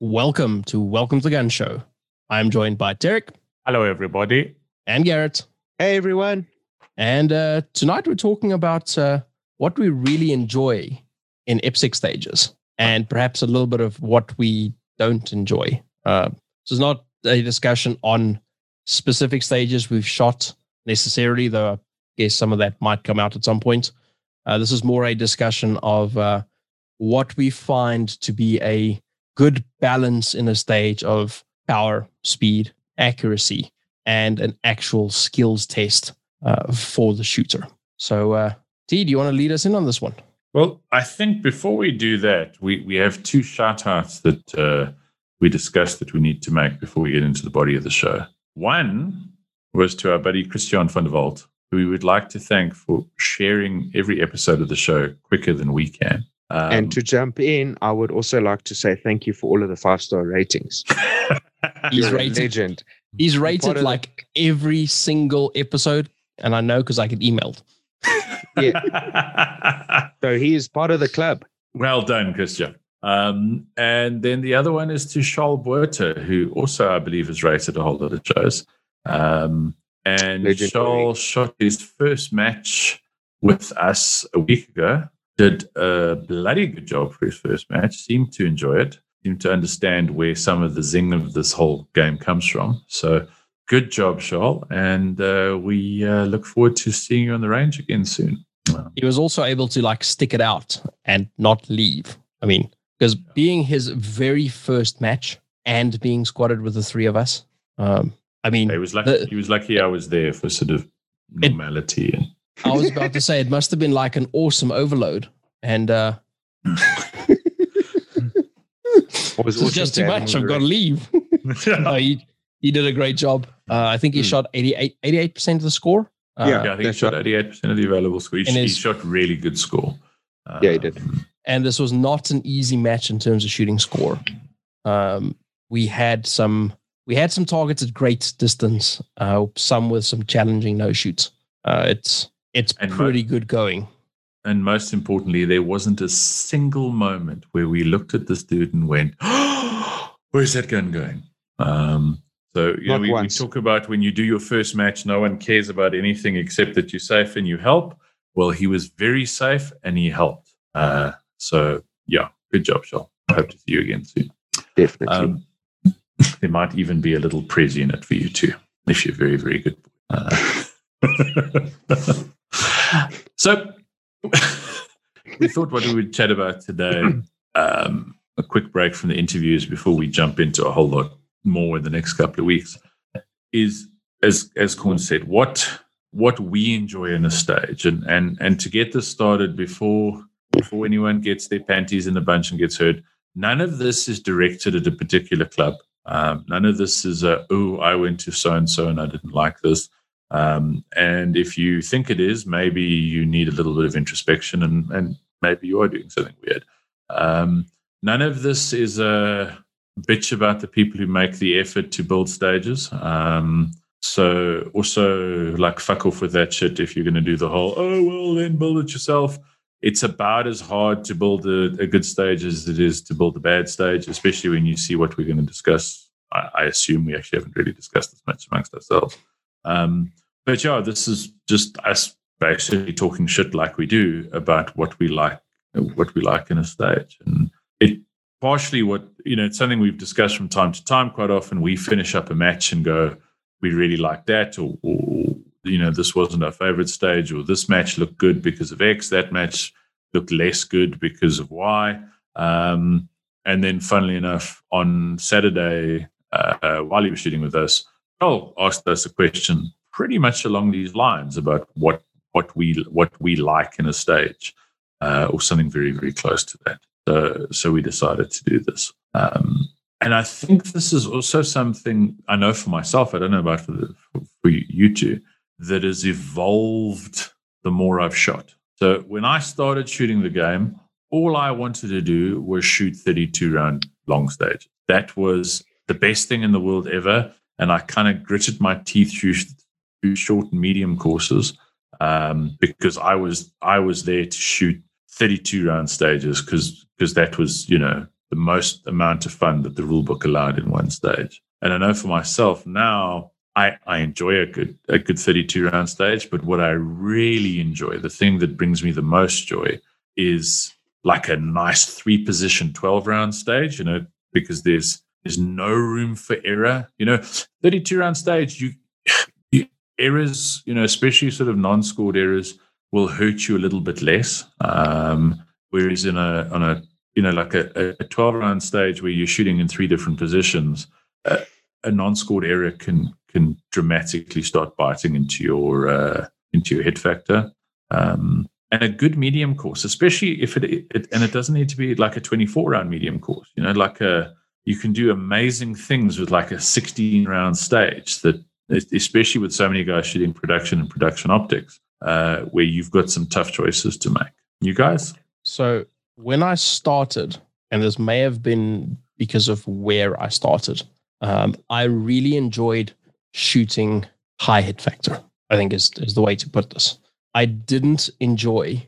Welcome to Welcome to the Gun Show. I'm joined by Derek. Hello, everybody. And Garrett. Hey, everyone. And uh, tonight we're talking about uh, what we really enjoy in IPSC stages and perhaps a little bit of what we don't enjoy. Uh, this is not a discussion on specific stages we've shot necessarily, though I guess some of that might come out at some point. Uh, this is more a discussion of uh, what we find to be a good balance in a stage of power, speed, accuracy, and an actual skills test uh, for the shooter. So, uh, T, do you want to lead us in on this one? Well, I think before we do that, we, we have two shout outs that uh, we discussed that we need to make before we get into the body of the show. One was to our buddy Christian van der Walt, who we would like to thank for sharing every episode of the show quicker than we can. Um, and to jump in, I would also like to say thank you for all of the five star ratings. he's rated, legend. He's rated like the- every single episode, and I know because I get emailed. yeah. so he is part of the club. Well done, Christian. Um, and then the other one is to Charles Buerta, who also, I believe, has rated a whole lot of shows. Um, and Legendary. Charles shot his first match with us a week ago. Did a bloody good job for his first match. Seemed to enjoy it. Seemed to understand where some of the zing of this whole game comes from. So good job, Charles. And uh, we uh, look forward to seeing you on the range again soon. He was also able to like stick it out and not leave. I mean, because being his very first match and being squadded with the three of us, um, I mean, he was lucky. The, he was lucky I was there for sort of normality. It, and I was about to say it must have been like an awesome overload, and uh, was it's just too much. I've got to leave. no, he he did a great job. Uh, I think he mm. shot 88 percent of the score. Uh, yeah, I think he shot eighty eight percent of the available score. He, he shot really good score. yeah, he did. And this was not an easy match in terms of shooting score. Um, we had some we had some targets at great distance, uh, some with some challenging no shoots. Uh, it's it's and pretty mo- good going. And most importantly, there wasn't a single moment where we looked at this dude and went, oh, "Where's that gun going?" Um, so you know, we, we, talk about when you do your first match, no one cares about anything except that you're safe and you help. Well, he was very safe and he helped. Uh, so yeah, good job, Shal. I hope to see you again soon. Definitely. Um, there might even be a little prezi in it for you too, if you're very, very good. Uh, so we thought what we would chat about today. Um, a quick break from the interviews before we jump into a whole lot more in the next couple of weeks. Is as as Corn said, what what we enjoy in a stage, and and and to get this started before before anyone gets their panties in a bunch and gets hurt. None of this is directed at a particular club. Um, none of this is a, oh, I went to so and so and I didn't like this. Um, and if you think it is, maybe you need a little bit of introspection and, and maybe you are doing something weird. Um, none of this is a bitch about the people who make the effort to build stages. Um, so also like fuck off with that shit if you're going to do the whole, oh, well, then build it yourself it's about as hard to build a, a, good stage as it is to build a bad stage, especially when you see what we're going to discuss. I, I assume we actually haven't really discussed this much amongst ourselves. Um, but yeah, this is just us basically talking shit like we do about what we like, what we like in a stage, and it partially what you know it's something we've discussed from time to time. Quite often, we finish up a match and go, "We really like that," or, or you know, this wasn't our favorite stage, or this match looked good because of X, that match looked less good because of Y. Um, and then, funnily enough, on Saturday, uh, while he was shooting with us, Joel asked us a question pretty much along these lines about what what we what we like in a stage, uh, or something very very close to that. So, so we decided to do this. Um, and I think this is also something I know for myself. I don't know about for, the, for you two that has evolved the more I've shot. So when I started shooting the game, all I wanted to do was shoot 32 round long stage. That was the best thing in the world ever. And I kind of gritted my teeth through, through short and medium courses um, because I was I was there to shoot 32 round stages because because that was you know the most amount of fun that the rule book allowed in one stage. And I know for myself now, I, I enjoy a good a good 32 round stage, but what I really enjoy, the thing that brings me the most joy, is like a nice three position 12 round stage, you know, because there's there's no room for error. You know, 32 round stage, you, you errors, you know, especially sort of non-scored errors, will hurt you a little bit less. Um, whereas in a on a you know like a, a 12 round stage where you're shooting in three different positions, uh, a non-scored error can can dramatically start biting into your uh, into your hit factor. Um, and a good medium course, especially if it, it, and it doesn't need to be like a 24 round medium course. You know, like a you can do amazing things with like a 16 round stage that especially with so many guys shooting production and production optics uh, where you've got some tough choices to make. You guys? So when i started and this may have been because of where i started um, i really enjoyed shooting high hit factor i think is, is the way to put this. I didn't enjoy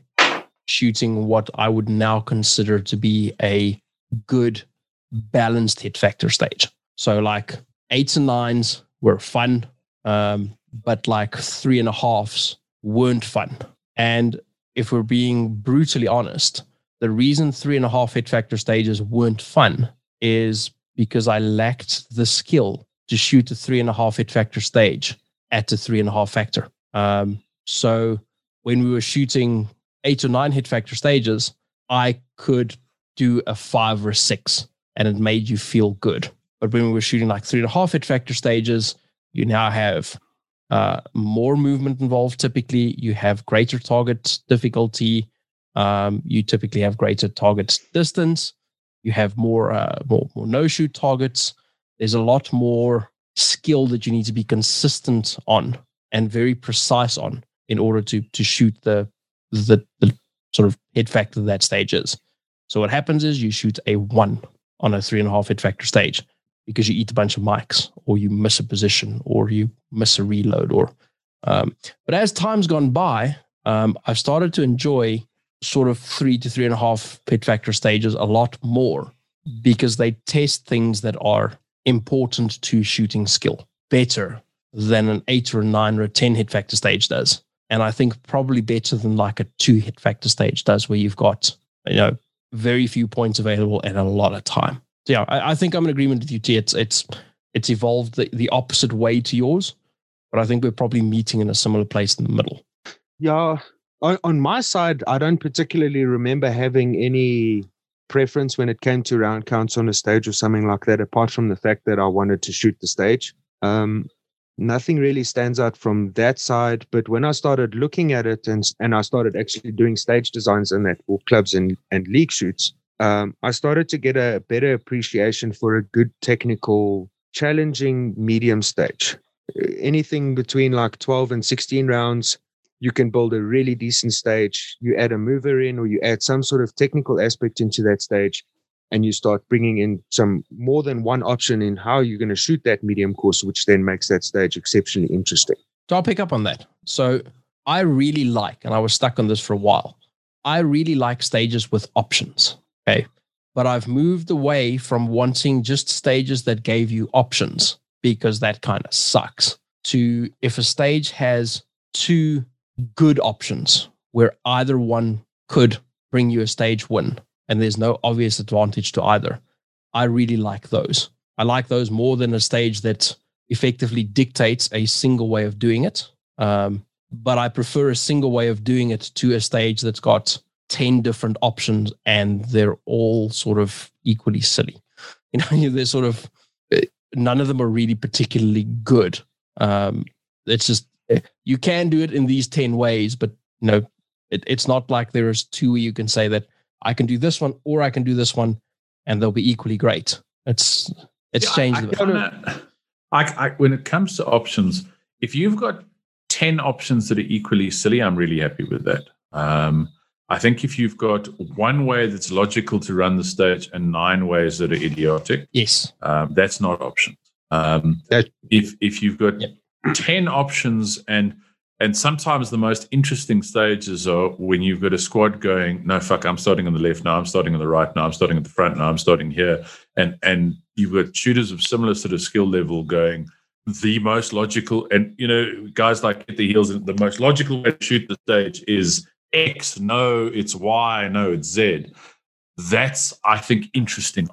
shooting what i would now consider to be a good balanced hit factor stage. So like eights and nines were fun, um, but like three and a halves weren't fun. And if we're being brutally honest, the reason three and a half hit factor stages weren't fun is because I lacked the skill to shoot a three and a half hit factor stage at the three and a half factor. Um, so when we were shooting eight or nine hit factor stages, I could do a five or a six and it made you feel good. But when we were shooting like three and a half hit factor stages, you now have uh, more movement involved. Typically, you have greater target difficulty. Um, you typically have greater target distance. You have more, uh, more, more no shoot targets. There's a lot more skill that you need to be consistent on and very precise on in order to to shoot the the, the sort of hit factor that stage is. So what happens is you shoot a one on a three and a half hit factor stage because you eat a bunch of mics or you miss a position or you miss a reload or um, but as time's gone by um, i've started to enjoy sort of three to three and a half hit factor stages a lot more because they test things that are important to shooting skill better than an eight or a nine or a 10 hit factor stage does. And I think probably better than like a two hit factor stage does, where you've got, you know, very few points available and a lot of time. So yeah, I, I think I'm in agreement with you, T. It's it's it's evolved the, the opposite way to yours, but I think we're probably meeting in a similar place in the middle. Yeah. On, on my side, I don't particularly remember having any preference when it came to round counts on a stage or something like that, apart from the fact that I wanted to shoot the stage. Um, nothing really stands out from that side. But when I started looking at it and and I started actually doing stage designs in that for clubs and, and league shoots, um, I started to get a better appreciation for a good technical, challenging medium stage. Anything between like 12 and 16 rounds, you can build a really decent stage. You add a mover in or you add some sort of technical aspect into that stage and you start bringing in some more than one option in how you're going to shoot that medium course, which then makes that stage exceptionally interesting. So I'll pick up on that. So I really like, and I was stuck on this for a while. I really like stages with options. Okay. But I've moved away from wanting just stages that gave you options because that kind of sucks. To if a stage has two good options where either one could bring you a stage win, and there's no obvious advantage to either. I really like those. I like those more than a stage that effectively dictates a single way of doing it. Um, but I prefer a single way of doing it to a stage that's got 10 different options and they're all sort of equally silly. You know, they're sort of, eh, none of them are really particularly good. Um, it's just, eh, you can do it in these 10 ways, but you know, it, it's not like there is two where you can say that I can do this one or I can do this one, and they'll be equally great. It's it's yeah, changed. I, I kinda, I, when it comes to options, if you've got ten options that are equally silly, I'm really happy with that. Um, I think if you've got one way that's logical to run the stage and nine ways that are idiotic, yes, um, that's not options. Um, if if you've got yep. ten options and and sometimes the most interesting stages are when you've got a squad going, no fuck, I'm starting on the left, now I'm starting on the right, now I'm starting at the front, now I'm starting here. And and you've got shooters of similar sort of skill level going, the most logical, and you know, guys like at the heels, the most logical way to shoot the stage is X, no, it's Y, no, it's Z. That's, I think, interesting.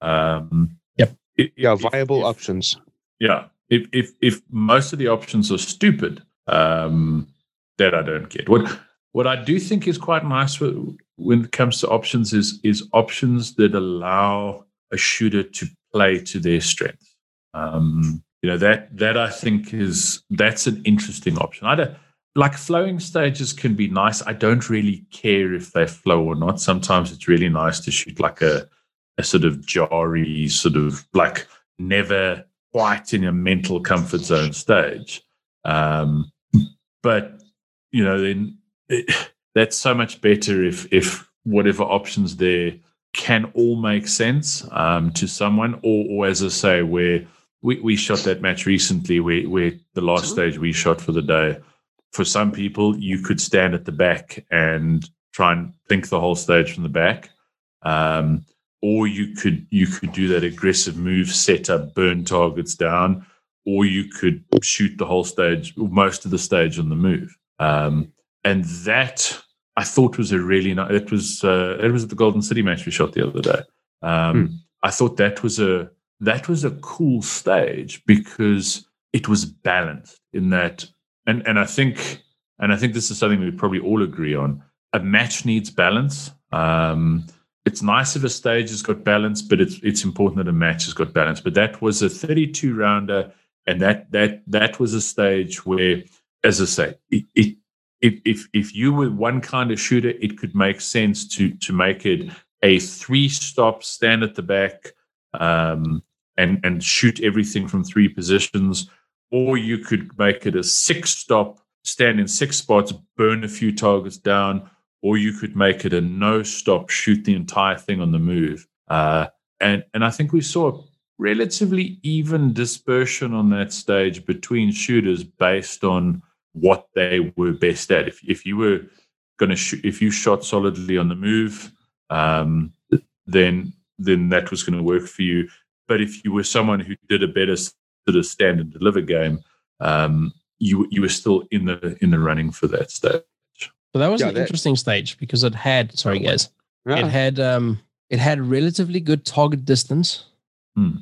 Um, yep. yeah, viable if, options. Yeah. If, if if most of the options are stupid, um, that I don't get. What what I do think is quite nice when it comes to options is is options that allow a shooter to play to their strengths. Um, you know that that I think is that's an interesting option. I don't like flowing stages can be nice. I don't really care if they flow or not. Sometimes it's really nice to shoot like a a sort of jarry, sort of like never quite in a mental comfort zone stage. Um, but you know, then it, that's so much better if if whatever options there can all make sense um, to someone, or, or as I say, where we, we shot that match recently, where where the last stage we shot for the day. For some people, you could stand at the back and try and think the whole stage from the back. Um, or you could you could do that aggressive move, set up, burn targets down, or you could shoot the whole stage, most of the stage on the move. Um, and that I thought was a really nice. It was uh, it was the Golden City match we shot the other day. Um, hmm. I thought that was a that was a cool stage because it was balanced in that, and and I think and I think this is something we probably all agree on. A match needs balance. Um, it's nice if a stage has got balance, but it's it's important that a match has got balance. But that was a 32 rounder and that that that was a stage where, as I say, it, it if, if if you were one kind of shooter, it could make sense to to make it a three stop, stand at the back, um, and and shoot everything from three positions, or you could make it a six stop, stand in six spots, burn a few targets down, or you could make it a no stop, shoot the entire thing on the move. Uh, and and I think we saw relatively even dispersion on that stage between shooters based on what they were best at. If if you were going to shoot, if you shot solidly on the move, um, then then that was going to work for you. But if you were someone who did a better sort of stand and deliver game, um, you you were still in the in the running for that stage. So that was yeah, an that, interesting stage because it had sorry guys, yeah. it had um it had relatively good target distance. Hmm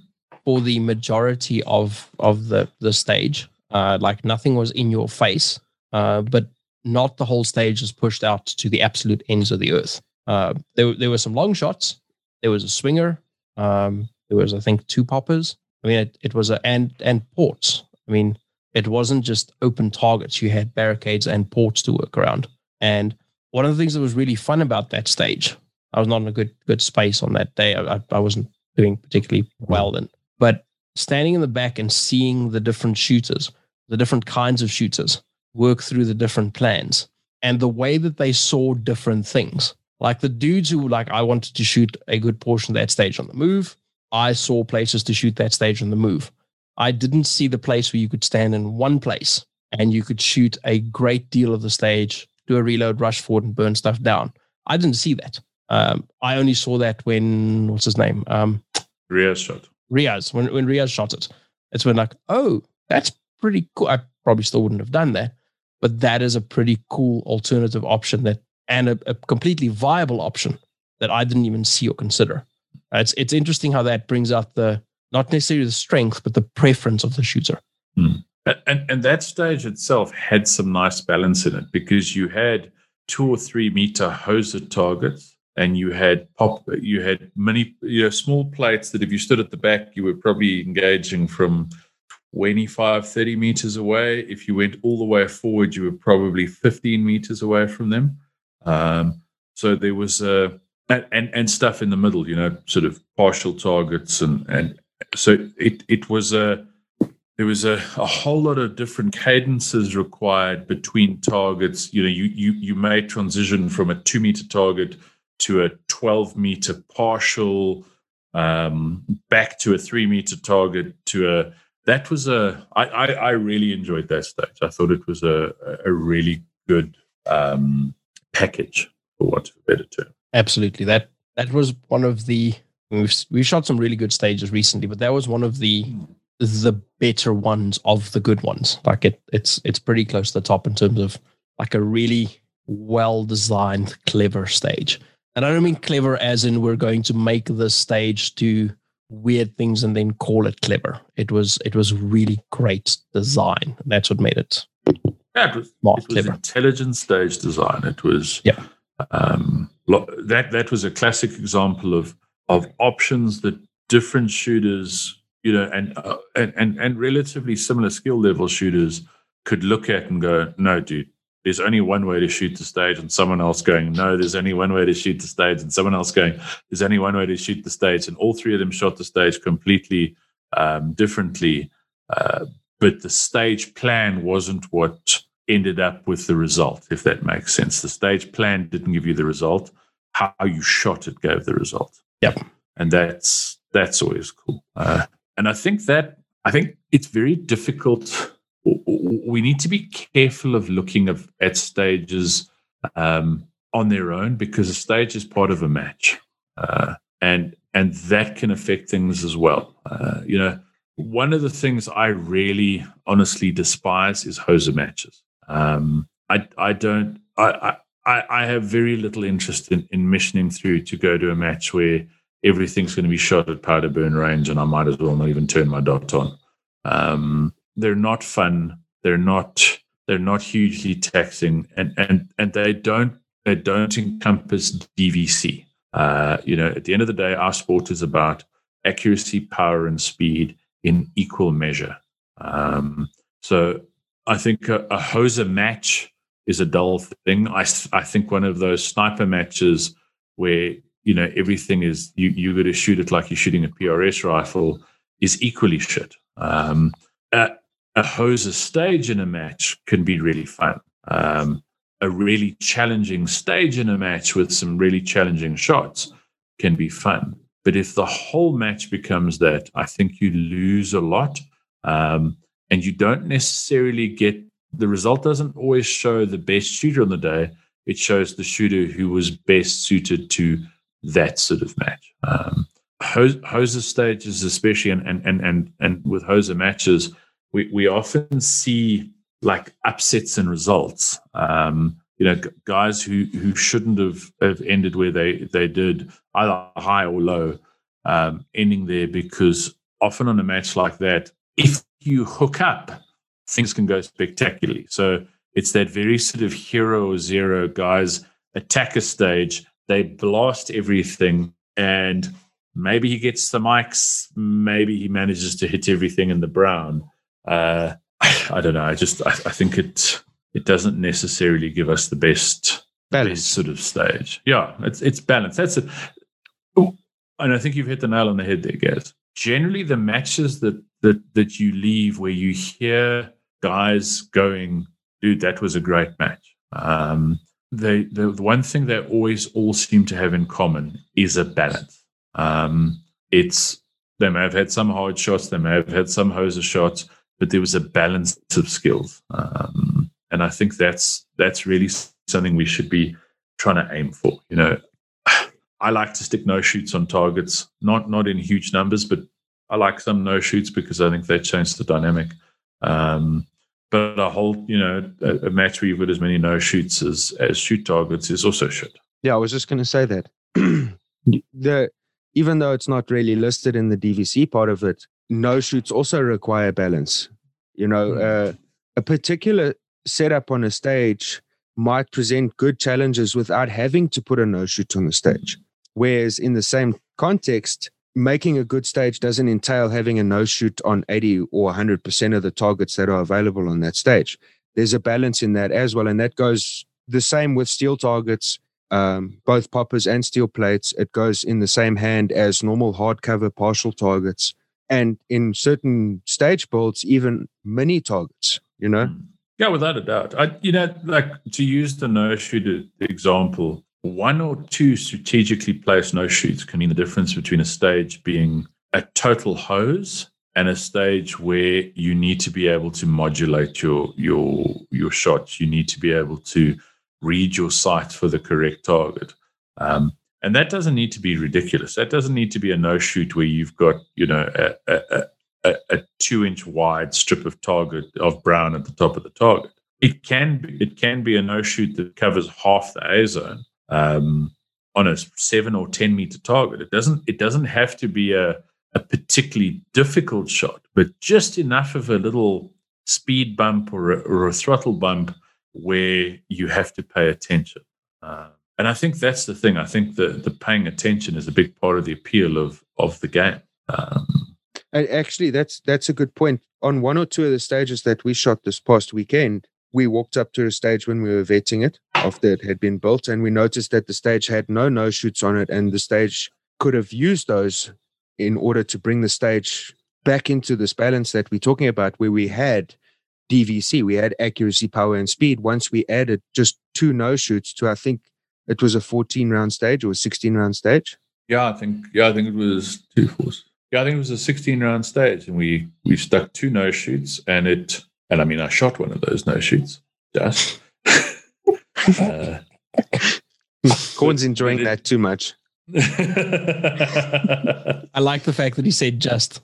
for the majority of of the the stage. Uh, like nothing was in your face, uh, but not the whole stage was pushed out to the absolute ends of the earth. Uh, there there were some long shots. There was a swinger. Um, there was I think two poppers. I mean, it, it was a and and ports. I mean, it wasn't just open targets. You had barricades and ports to work around. And one of the things that was really fun about that stage, I was not in a good good space on that day. I, I wasn't doing particularly mm-hmm. well then. But standing in the back and seeing the different shooters, the different kinds of shooters work through the different plans and the way that they saw different things. Like the dudes who like I wanted to shoot a good portion of that stage on the move. I saw places to shoot that stage on the move. I didn't see the place where you could stand in one place and you could shoot a great deal of the stage, do a reload, rush forward, and burn stuff down. I didn't see that. Um, I only saw that when what's his name? Um, Riaz shot. Riaz, when, when Riaz shot it, it's when like, oh, that's pretty cool. I probably still wouldn't have done that, but that is a pretty cool alternative option that and a, a completely viable option that I didn't even see or consider. It's it's interesting how that brings out the not necessarily the strength, but the preference of the shooter. Hmm. And and that stage itself had some nice balance in it because you had two or three meter hoser targets and you had pop you had many you know small plates that if you stood at the back you were probably engaging from 25 30 meters away. If you went all the way forward you were probably 15 meters away from them. Um, so there was a and and stuff in the middle you know sort of partial targets and and so it it was a there was a, a whole lot of different cadences required between targets. You know you you you may transition from a two meter target to a 12 meter partial, um, back to a three meter target to a that was a I, I, I really enjoyed that stage. I thought it was a a really good um, package, for want of a better term. Absolutely, that that was one of the we've we shot some really good stages recently, but that was one of the the better ones of the good ones. Like it, it's it's pretty close to the top in terms of like a really well designed, clever stage. And I don't mean clever as in we're going to make the stage do weird things and then call it clever. It was it was really great design. That's what made it. Yeah, it was, More it was clever. intelligent stage design. It was Yeah. um, that that was a classic example of of options that different shooters, you know, and uh, and and and relatively similar skill level shooters could look at and go, no, dude. There's only one way to shoot the stage, and someone else going, No, there's only one way to shoot the stage, and someone else going, There's only one way to shoot the stage. And all three of them shot the stage completely um, differently. Uh, but the stage plan wasn't what ended up with the result, if that makes sense. The stage plan didn't give you the result. How you shot it gave the result. Yep. And that's that's always cool. Uh, and I think that I think it's very difficult. We need to be careful of looking at, stages um, on their own because a stage is part of a match, uh, and and that can affect things as well. Uh, you know, one of the things I really honestly despise is hoser matches. Um, I I don't I, I I have very little interest in, in missioning through to go to a match where everything's going to be shot at powder burn range and I might as well not even turn my dot on. Um, they're not fun. They're not they're not hugely taxing and and and they don't they don't encompass DVC. Uh, you know, at the end of the day, our sport is about accuracy, power, and speed in equal measure. Um, so I think a, a hoser match is a dull thing. I, I think one of those sniper matches where you know everything is you you got to shoot it like you're shooting a PRS rifle is equally shit. Um, a, a hoser stage in a match can be really fun. Um, a really challenging stage in a match with some really challenging shots can be fun. But if the whole match becomes that, I think you lose a lot. Um, and you don't necessarily get the result, doesn't always show the best shooter on the day. It shows the shooter who was best suited to that sort of match. Um, hoser stages, especially, and, and, and, and, and with hoser matches, we, we often see like upsets and results. Um, you know, guys who who shouldn't have, have ended where they they did, either high or low, um, ending there because often on a match like that, if you hook up, things can go spectacularly. So it's that very sort of hero or zero guys attack a stage, they blast everything, and maybe he gets the mics, maybe he manages to hit everything in the brown. Uh, I don't know. I just I, I think it it doesn't necessarily give us the best Balance. sort of stage. Yeah, it's it's balanced. That's it. And I think you've hit the nail on the head there, Gaz. Generally, the matches that that that you leave where you hear guys going, "Dude, that was a great match." Um, they the, the one thing they always all seem to have in common is a balance. Um, it's they may have had some hard shots, they may have had some hoser shots, but there was a balance of skills. Um, and I think that's that's really something we should be trying to aim for. You know, I like to stick no shoots on targets, not not in huge numbers, but I like some no shoots because I think they change the dynamic. Um, but a whole, you know, a, a match where you've got as many no shoots as as shoot targets is also shit. Yeah, I was just going to say that. the even though it's not really listed in the DVC part of it, no shoots also require balance. You know, uh, a particular setup on a stage might present good challenges without having to put a no shoot on the stage. Whereas in the same context, making a good stage doesn't entail having a no shoot on 80 or 100% of the targets that are available on that stage. There's a balance in that as well. And that goes the same with steel targets, um, both poppers and steel plates. It goes in the same hand as normal hardcover partial targets. And in certain stage builds, even mini targets, you know? Yeah, without a doubt. I, you know, like to use the no shoot example, one or two strategically placed no shoots can mean the difference between a stage being a total hose and a stage where you need to be able to modulate your your your shots. You need to be able to read your sight for the correct target. Um, and that doesn't need to be ridiculous. That doesn't need to be a no shoot where you've got you know a, a, a, a two inch wide strip of target of brown at the top of the target. It can be it can be a no shoot that covers half the A zone um, on a seven or ten meter target. It doesn't it doesn't have to be a a particularly difficult shot, but just enough of a little speed bump or a, or a throttle bump where you have to pay attention. Uh, and I think that's the thing. I think the the paying attention is a big part of the appeal of of the game. Um, Actually, that's that's a good point. On one or two of the stages that we shot this past weekend, we walked up to a stage when we were vetting it after it had been built, and we noticed that the stage had no no shoots on it, and the stage could have used those in order to bring the stage back into this balance that we're talking about, where we had DVC, we had accuracy, power, and speed. Once we added just two no shoots to, I think it was a 14 round stage or a 16 round stage. Yeah, I think yeah, I think it was two fours. Yeah, I think it was a 16 round stage, and we we stuck two no shoots, and it and I mean I shot one of those no shoots just. uh, Corn's enjoying it, that too much. I like the fact that he said just.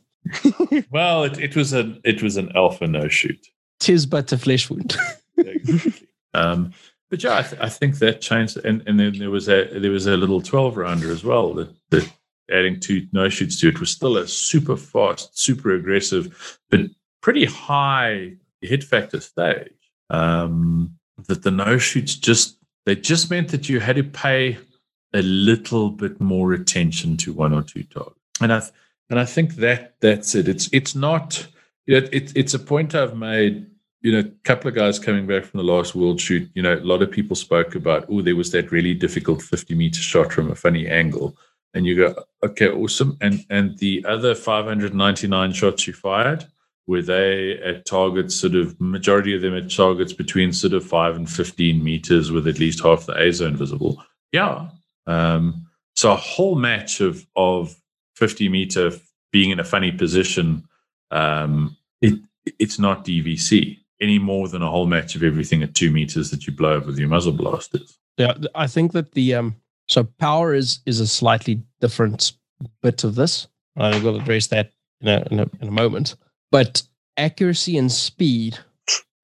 well, it, it was an it was an alpha no shoot. Tis but a flesh wound. exactly. um, but yeah, I, th- I, think that changed, and, and then there was a there was a little twelve rounder as well that, that adding two no shoots to it was still a super fast, super aggressive, but pretty high hit factor stage. Um, that the no shoots just they just meant that you had to pay a little bit more attention to one or two targets. And I and I think that that's it. It's it's not know it, it's a point I've made. You know, a couple of guys coming back from the last world shoot. You know, a lot of people spoke about oh, there was that really difficult fifty meter shot from a funny angle, and you go okay, awesome. And and the other five hundred ninety nine shots you fired were they at targets sort of majority of them at targets between sort of five and fifteen meters with at least half the A zone visible. Yeah, um, so a whole match of of 50 meter being in a funny position, um, it it's not DVC any more than a whole match of everything at two meters that you blow up with your muzzle blasters. Yeah, I think that the um, so power is is a slightly different bit of this. I will address that in a, in a, in a moment. But accuracy and speed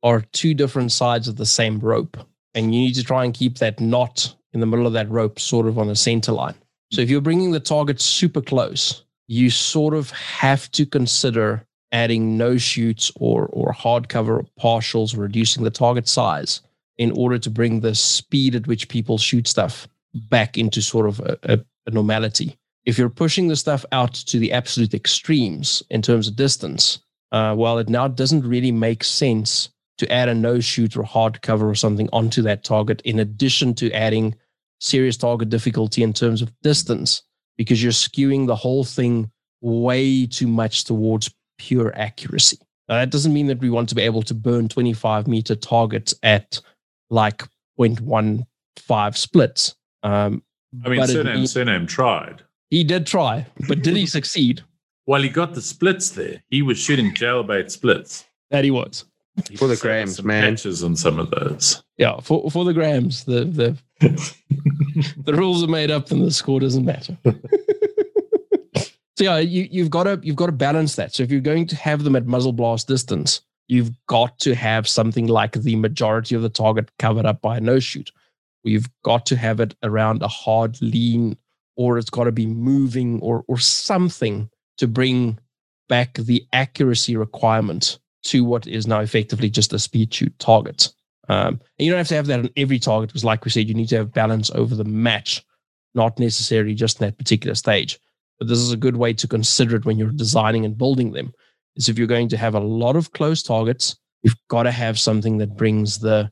are two different sides of the same rope, and you need to try and keep that knot in the middle of that rope, sort of on the center line. So if you're bringing the target super close, you sort of have to consider adding no shoots or or hardcover partials, reducing the target size in order to bring the speed at which people shoot stuff back into sort of a, a, a normality. If you're pushing the stuff out to the absolute extremes in terms of distance, uh, well, it now doesn't really make sense to add a no shoot or hardcover or something onto that target in addition to adding serious target difficulty in terms of distance because you're skewing the whole thing way too much towards pure accuracy. Now, that doesn't mean that we want to be able to burn 25 meter targets at like 0.15 splits. Um, I mean, Surname, Surname tried. He did try, but did he succeed? Well, he got the splits there. He was shooting jailbait splits. That he was. He for the grams, man. Patches on some of those. Yeah, for for the grams. The the the rules are made up and the score doesn't matter. so yeah, you, you've got to you've got to balance that. So if you're going to have them at muzzle blast distance, you've got to have something like the majority of the target covered up by a no shoot. You've got to have it around a hard lean, or it's got to be moving or or something to bring back the accuracy requirement to what is now effectively just a speed shoot target. Um, and you don't have to have that on every target because, like we said, you need to have balance over the match, not necessarily just in that particular stage. But this is a good way to consider it when you're designing and building them. Is if you're going to have a lot of close targets, you've got to have something that brings the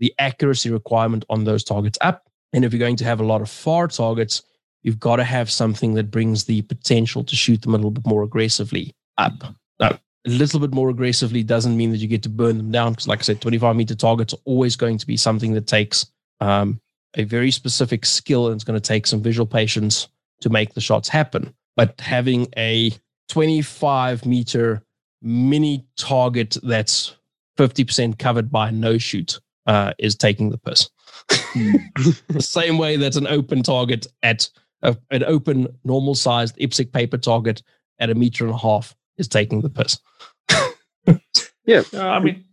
the accuracy requirement on those targets up. And if you're going to have a lot of far targets, you've got to have something that brings the potential to shoot them a little bit more aggressively up. Now, a little bit more aggressively doesn't mean that you get to burn them down. Because, like I said, 25 meter targets are always going to be something that takes um, a very specific skill and it's going to take some visual patience to make the shots happen. But having a 25 meter mini target that's 50% covered by no shoot uh, is taking the piss. the same way that an open target at a, an open normal sized IPSC paper target at a meter and a half is taking the piss. yeah. Uh, I mean,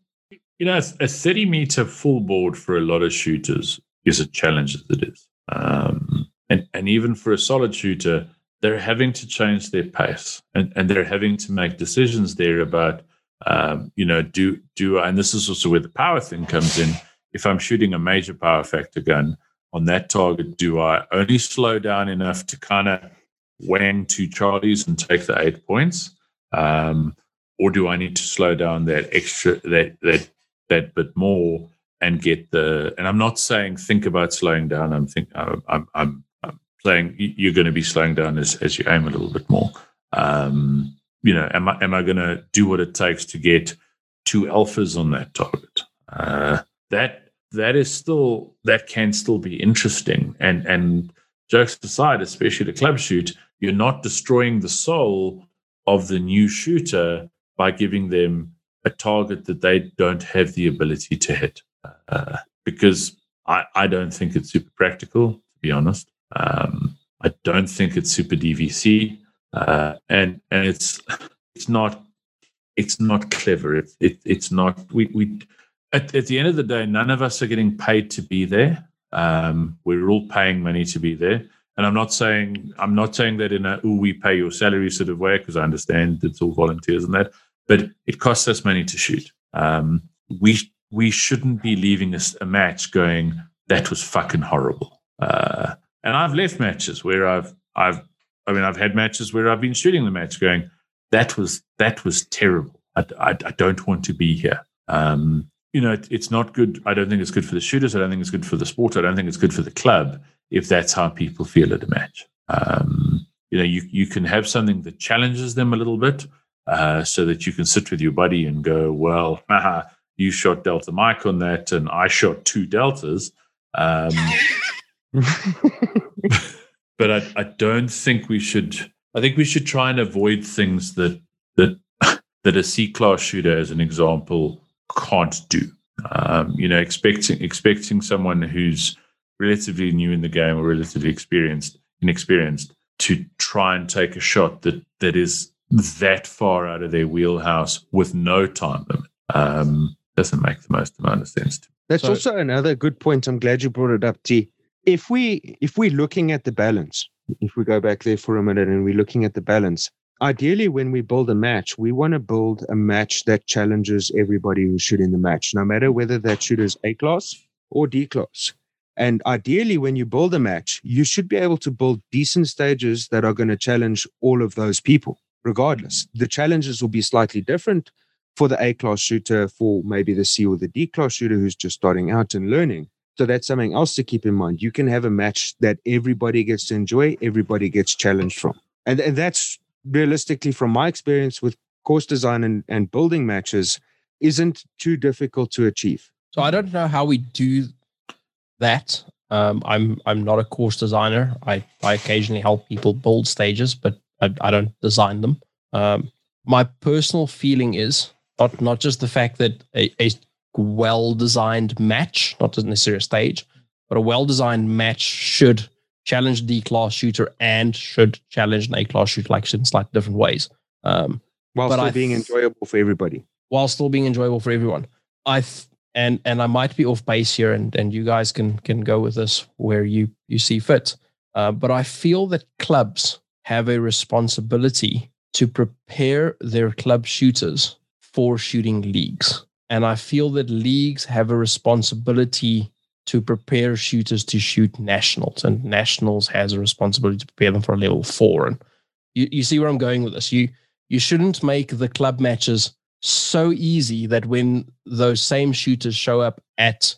you know, a 30 meter full board for a lot of shooters is a challenge as it is. Um, and, and even for a solid shooter, they're having to change their pace and, and they're having to make decisions there about, um, you know, do, do, and this is also where the power thing comes in. If I'm shooting a major power factor gun on that target, do I only slow down enough to kind of wang two Charlies and take the eight points? Um, or do I need to slow down that extra, that, that, that bit more and get the, and I'm not saying think about slowing down. I'm think I'm, I'm, I'm saying you're going to be slowing down as, as you aim a little bit more. Um, you know, am I am I going to do what it takes to get two alphas on that target? Uh, that that is still that can still be interesting. And and jokes aside, especially the club shoot, you're not destroying the soul of the new shooter by giving them a target that they don't have the ability to hit. Uh, because I, I don't think it's super practical, to be honest. Um, I don't think it's super DVC, uh, and and it's it's not it's not clever. It, it it's not we we at, at the end of the day, none of us are getting paid to be there. Um, we're all paying money to be there. And I'm not saying I'm not saying that in a oh we pay your salary sort of way because I understand it's all volunteers and that, but it costs us money to shoot. Um, we we shouldn't be leaving a, a match going that was fucking horrible. Uh, and I've left matches where I've I've I mean I've had matches where I've been shooting the match going that was that was terrible. I, I, I don't want to be here. Um, you know, it, it's not good. I don't think it's good for the shooters. I don't think it's good for the sport. I don't think it's good for the club if that's how people feel at a match. Um, you know, you you can have something that challenges them a little bit, uh, so that you can sit with your buddy and go, well, haha, you shot Delta Mike on that, and I shot two Deltas. Um, but I, I don't think we should. I think we should try and avoid things that that that a C class shooter, as an example, can't do. Um, you know, expecting expecting someone who's relatively new in the game or relatively experienced inexperienced to try and take a shot that that is that far out of their wheelhouse with no time limit um, doesn't make the most amount of sense. That's so, also another good point. I'm glad you brought it up, T if we if we're looking at the balance, if we go back there for a minute and we're looking at the balance, ideally when we build a match, we want to build a match that challenges everybody who's shooting the match, no matter whether that shooter is A class or D class. And ideally, when you build a match, you should be able to build decent stages that are going to challenge all of those people, regardless. The challenges will be slightly different for the A class shooter, for maybe the C or the D class shooter who's just starting out and learning. So that's something else to keep in mind. You can have a match that everybody gets to enjoy, everybody gets challenged from. And, and that's realistically, from my experience with course design and, and building matches, isn't too difficult to achieve. So I don't know how we do that. Um, I'm I'm not a course designer. I, I occasionally help people build stages, but I, I don't design them. Um, my personal feeling is not not just the fact that a, a well designed match, not necessarily a stage, but a well designed match should challenge D class shooter and should challenge an A class shooter, like in slightly different ways. Um, while still I, being enjoyable for everybody. While still being enjoyable for everyone. I th- and and I might be off base here, and and you guys can can go with this where you you see fit. Uh, but I feel that clubs have a responsibility to prepare their club shooters for shooting leagues. And I feel that leagues have a responsibility to prepare shooters to shoot nationals, and nationals has a responsibility to prepare them for a level four. And you, you see where I'm going with this. You you shouldn't make the club matches so easy that when those same shooters show up at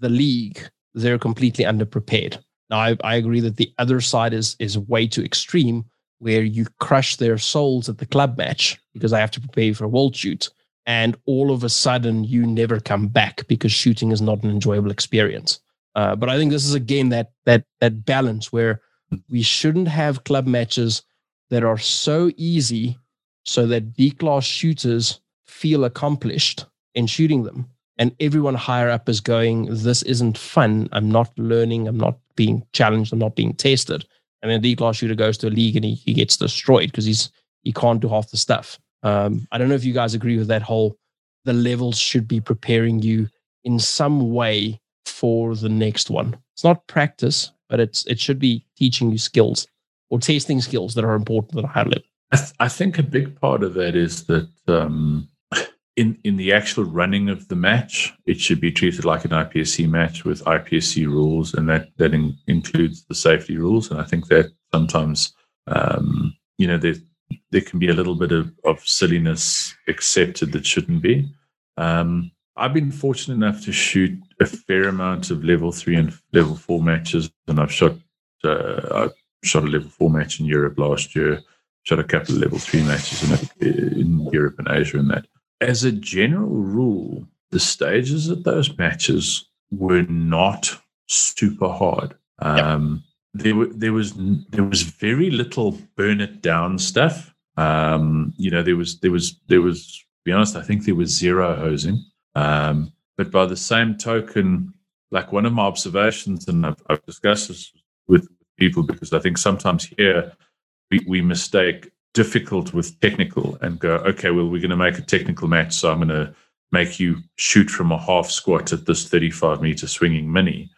the league, they're completely underprepared. Now, I, I agree that the other side is is way too extreme, where you crush their souls at the club match because I have to prepare for a world shoot and all of a sudden you never come back because shooting is not an enjoyable experience. Uh, but I think this is again that that that balance where we shouldn't have club matches that are so easy so that D class shooters feel accomplished in shooting them. And everyone higher up is going, This isn't fun. I'm not learning. I'm not being challenged. I'm not being tested. And then D class shooter goes to a league and he, he gets destroyed because he's he can't do half the stuff. Um, I don't know if you guys agree with that whole the levels should be preparing you in some way for the next one. It's not practice, but it's it should be teaching you skills or testing skills that are important at a high level. I, th- I think a big part of that is that um, in in the actual running of the match, it should be treated like an IPSC match with IPSC rules, and that that in, includes the safety rules. And I think that sometimes, um, you know, there there can be a little bit of, of silliness accepted that shouldn't be. Um, I've been fortunate enough to shoot a fair amount of level three and level four matches, and I've shot uh, I shot a level four match in Europe last year. Shot a couple of level three matches in, in Europe and Asia, and that as a general rule, the stages of those matches were not super hard. Um, yep. There, there was there was very little burn it down stuff. Um, you know, there was there was there was. To be honest, I think there was zero hosing. Um, but by the same token, like one of my observations, and I've, I've discussed this with people because I think sometimes here we, we mistake difficult with technical and go, okay, well, we're going to make a technical match. So I'm going to make you shoot from a half squat at this 35 meter swinging mini,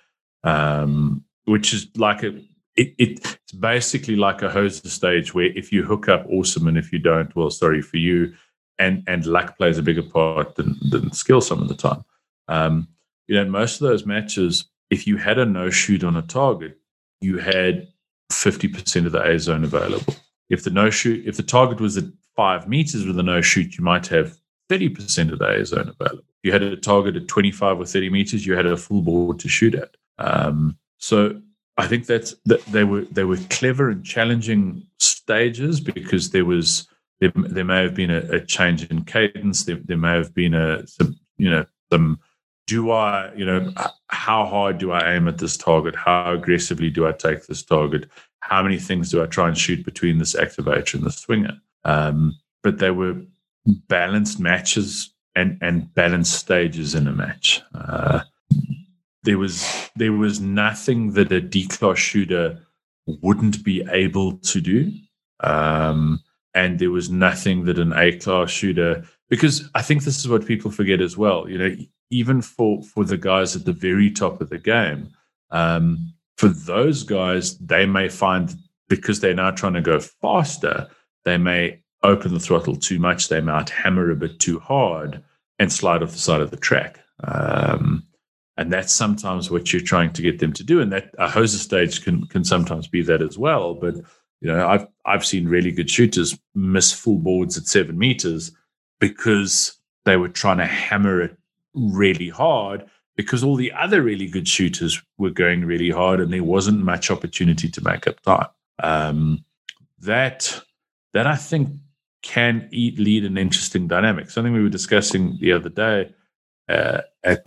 um, which is like a, it, it, it's basically like a hoser stage where if you hook up, awesome. And if you don't, well, sorry for you. And, and luck plays a bigger part than, than skill some of the time. Um, you know, most of those matches, if you had a no shoot on a target, you had 50% of the A zone available. If the no shoot, if the target was at five meters with a no shoot, you might have 30% of the A zone available. If you had a target at 25 or 30 meters, you had a full board to shoot at. Um, so I think that's that they were they were clever and challenging stages because there was there, there may have been a, a change in cadence. There, there may have been a some you know some do I, you know, how hard do I aim at this target? How aggressively do I take this target? How many things do I try and shoot between this activator and the swinger? Um, but they were balanced matches and and balanced stages in a match. Uh, there was there was nothing that a D class shooter wouldn't be able to do, um, and there was nothing that an A class shooter. Because I think this is what people forget as well. You know, even for for the guys at the very top of the game, um, for those guys, they may find because they're now trying to go faster, they may open the throttle too much. They might hammer a bit too hard and slide off the side of the track. Um, and that's sometimes what you're trying to get them to do. And that a hoser stage can can sometimes be that as well. But you know, I've I've seen really good shooters miss full boards at seven meters because they were trying to hammer it really hard because all the other really good shooters were going really hard and there wasn't much opportunity to make up time. Um, that that I think can eat, lead an interesting dynamic. Something we were discussing the other day uh, at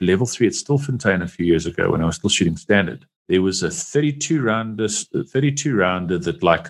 level three at Stilfontein a few years ago when I was still shooting standard. There was a 32 rounder, 32 rounder that like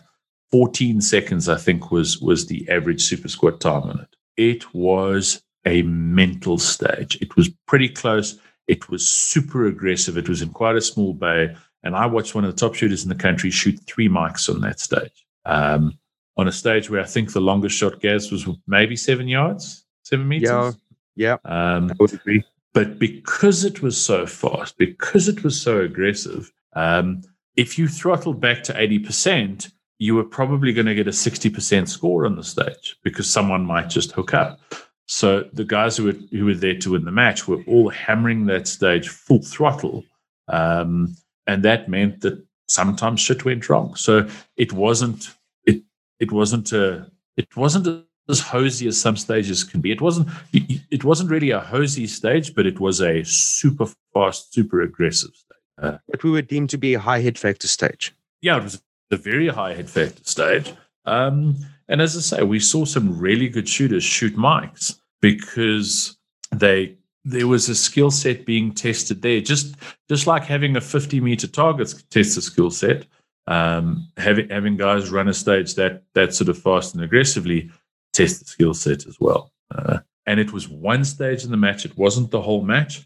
14 seconds I think was was the average super squat time on it. It was a mental stage. It was pretty close. It was super aggressive. It was in quite a small bay. And I watched one of the top shooters in the country shoot three mics on that stage. Um, on a stage where I think the longest shot Gaz was maybe seven yards, seven meters. Yeah. Yeah. Um, I would agree. But because it was so fast, because it was so aggressive, um, if you throttled back to 80%, you were probably going to get a 60% score on the stage because someone might just hook up. So the guys who were who were there to win the match were all hammering that stage full throttle, um, and that meant that sometimes shit went wrong. So it wasn't it it wasn't a it wasn't as hosey as some stages can be. It wasn't it wasn't really a hosey stage, but it was a super fast, super aggressive stage. Uh, but we were deemed to be a high hit factor stage. Yeah, it was a very high hit factor stage. Um, and as I say, we saw some really good shooters shoot mics because they there was a skill set being tested there. Just just like having a 50 meter target test a skill set, um, having having guys run a stage that that sort of fast and aggressively test the skill set as well. Uh, and it was one stage in the match; it wasn't the whole match.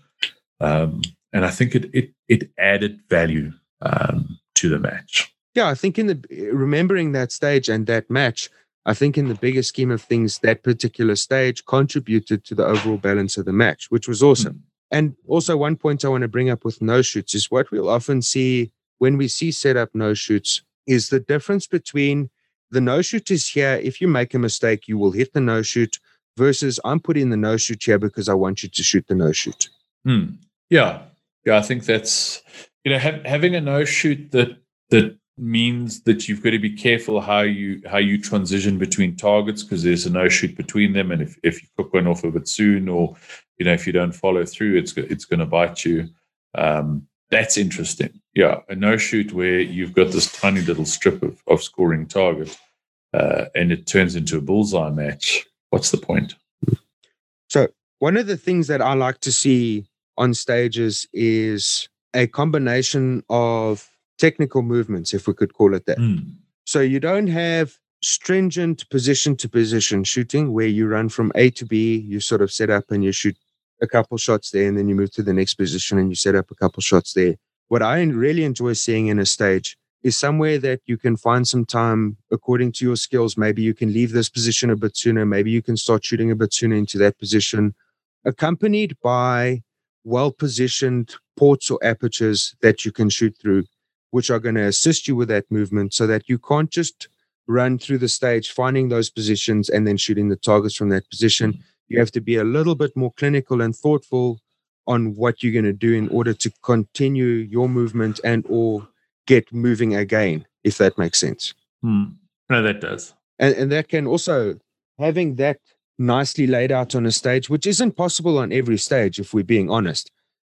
Um, and I think it it it added value um, to the match. Yeah, I think in the remembering that stage and that match, I think in the bigger scheme of things, that particular stage contributed to the overall balance of the match, which was awesome. Mm. And also, one point I want to bring up with no shoots is what we'll often see when we see set up no shoots is the difference between the no shoot is here. If you make a mistake, you will hit the no shoot versus I'm putting the no shoot here because I want you to shoot the no shoot. Hmm. Yeah. Yeah. I think that's, you know, having a no shoot that, that means that you've got to be careful how you how you transition between targets because there's a no shoot between them and if, if you cook one off a bit soon or you know if you don't follow through it's it's going to bite you um, that's interesting. Yeah, a no shoot where you've got this tiny little strip of, of scoring target uh, and it turns into a bullseye match. What's the point? So, one of the things that I like to see on stages is a combination of technical movements, if we could call it that. Mm. So, you don't have stringent position to position shooting where you run from A to B, you sort of set up and you shoot a couple shots there and then you move to the next position and you set up a couple shots there. What I really enjoy seeing in a stage is somewhere that you can find some time according to your skills. Maybe you can leave this position a bit sooner. Maybe you can start shooting a bit sooner into that position, accompanied by well positioned ports or apertures that you can shoot through, which are going to assist you with that movement so that you can't just run through the stage, finding those positions and then shooting the targets from that position mm-hmm. you have to be a little bit more clinical and thoughtful on what you're going to do in order to continue your movement and or get moving again if that makes sense hmm. no that does and, and that can also having that nicely laid out on a stage which isn't possible on every stage if we're being honest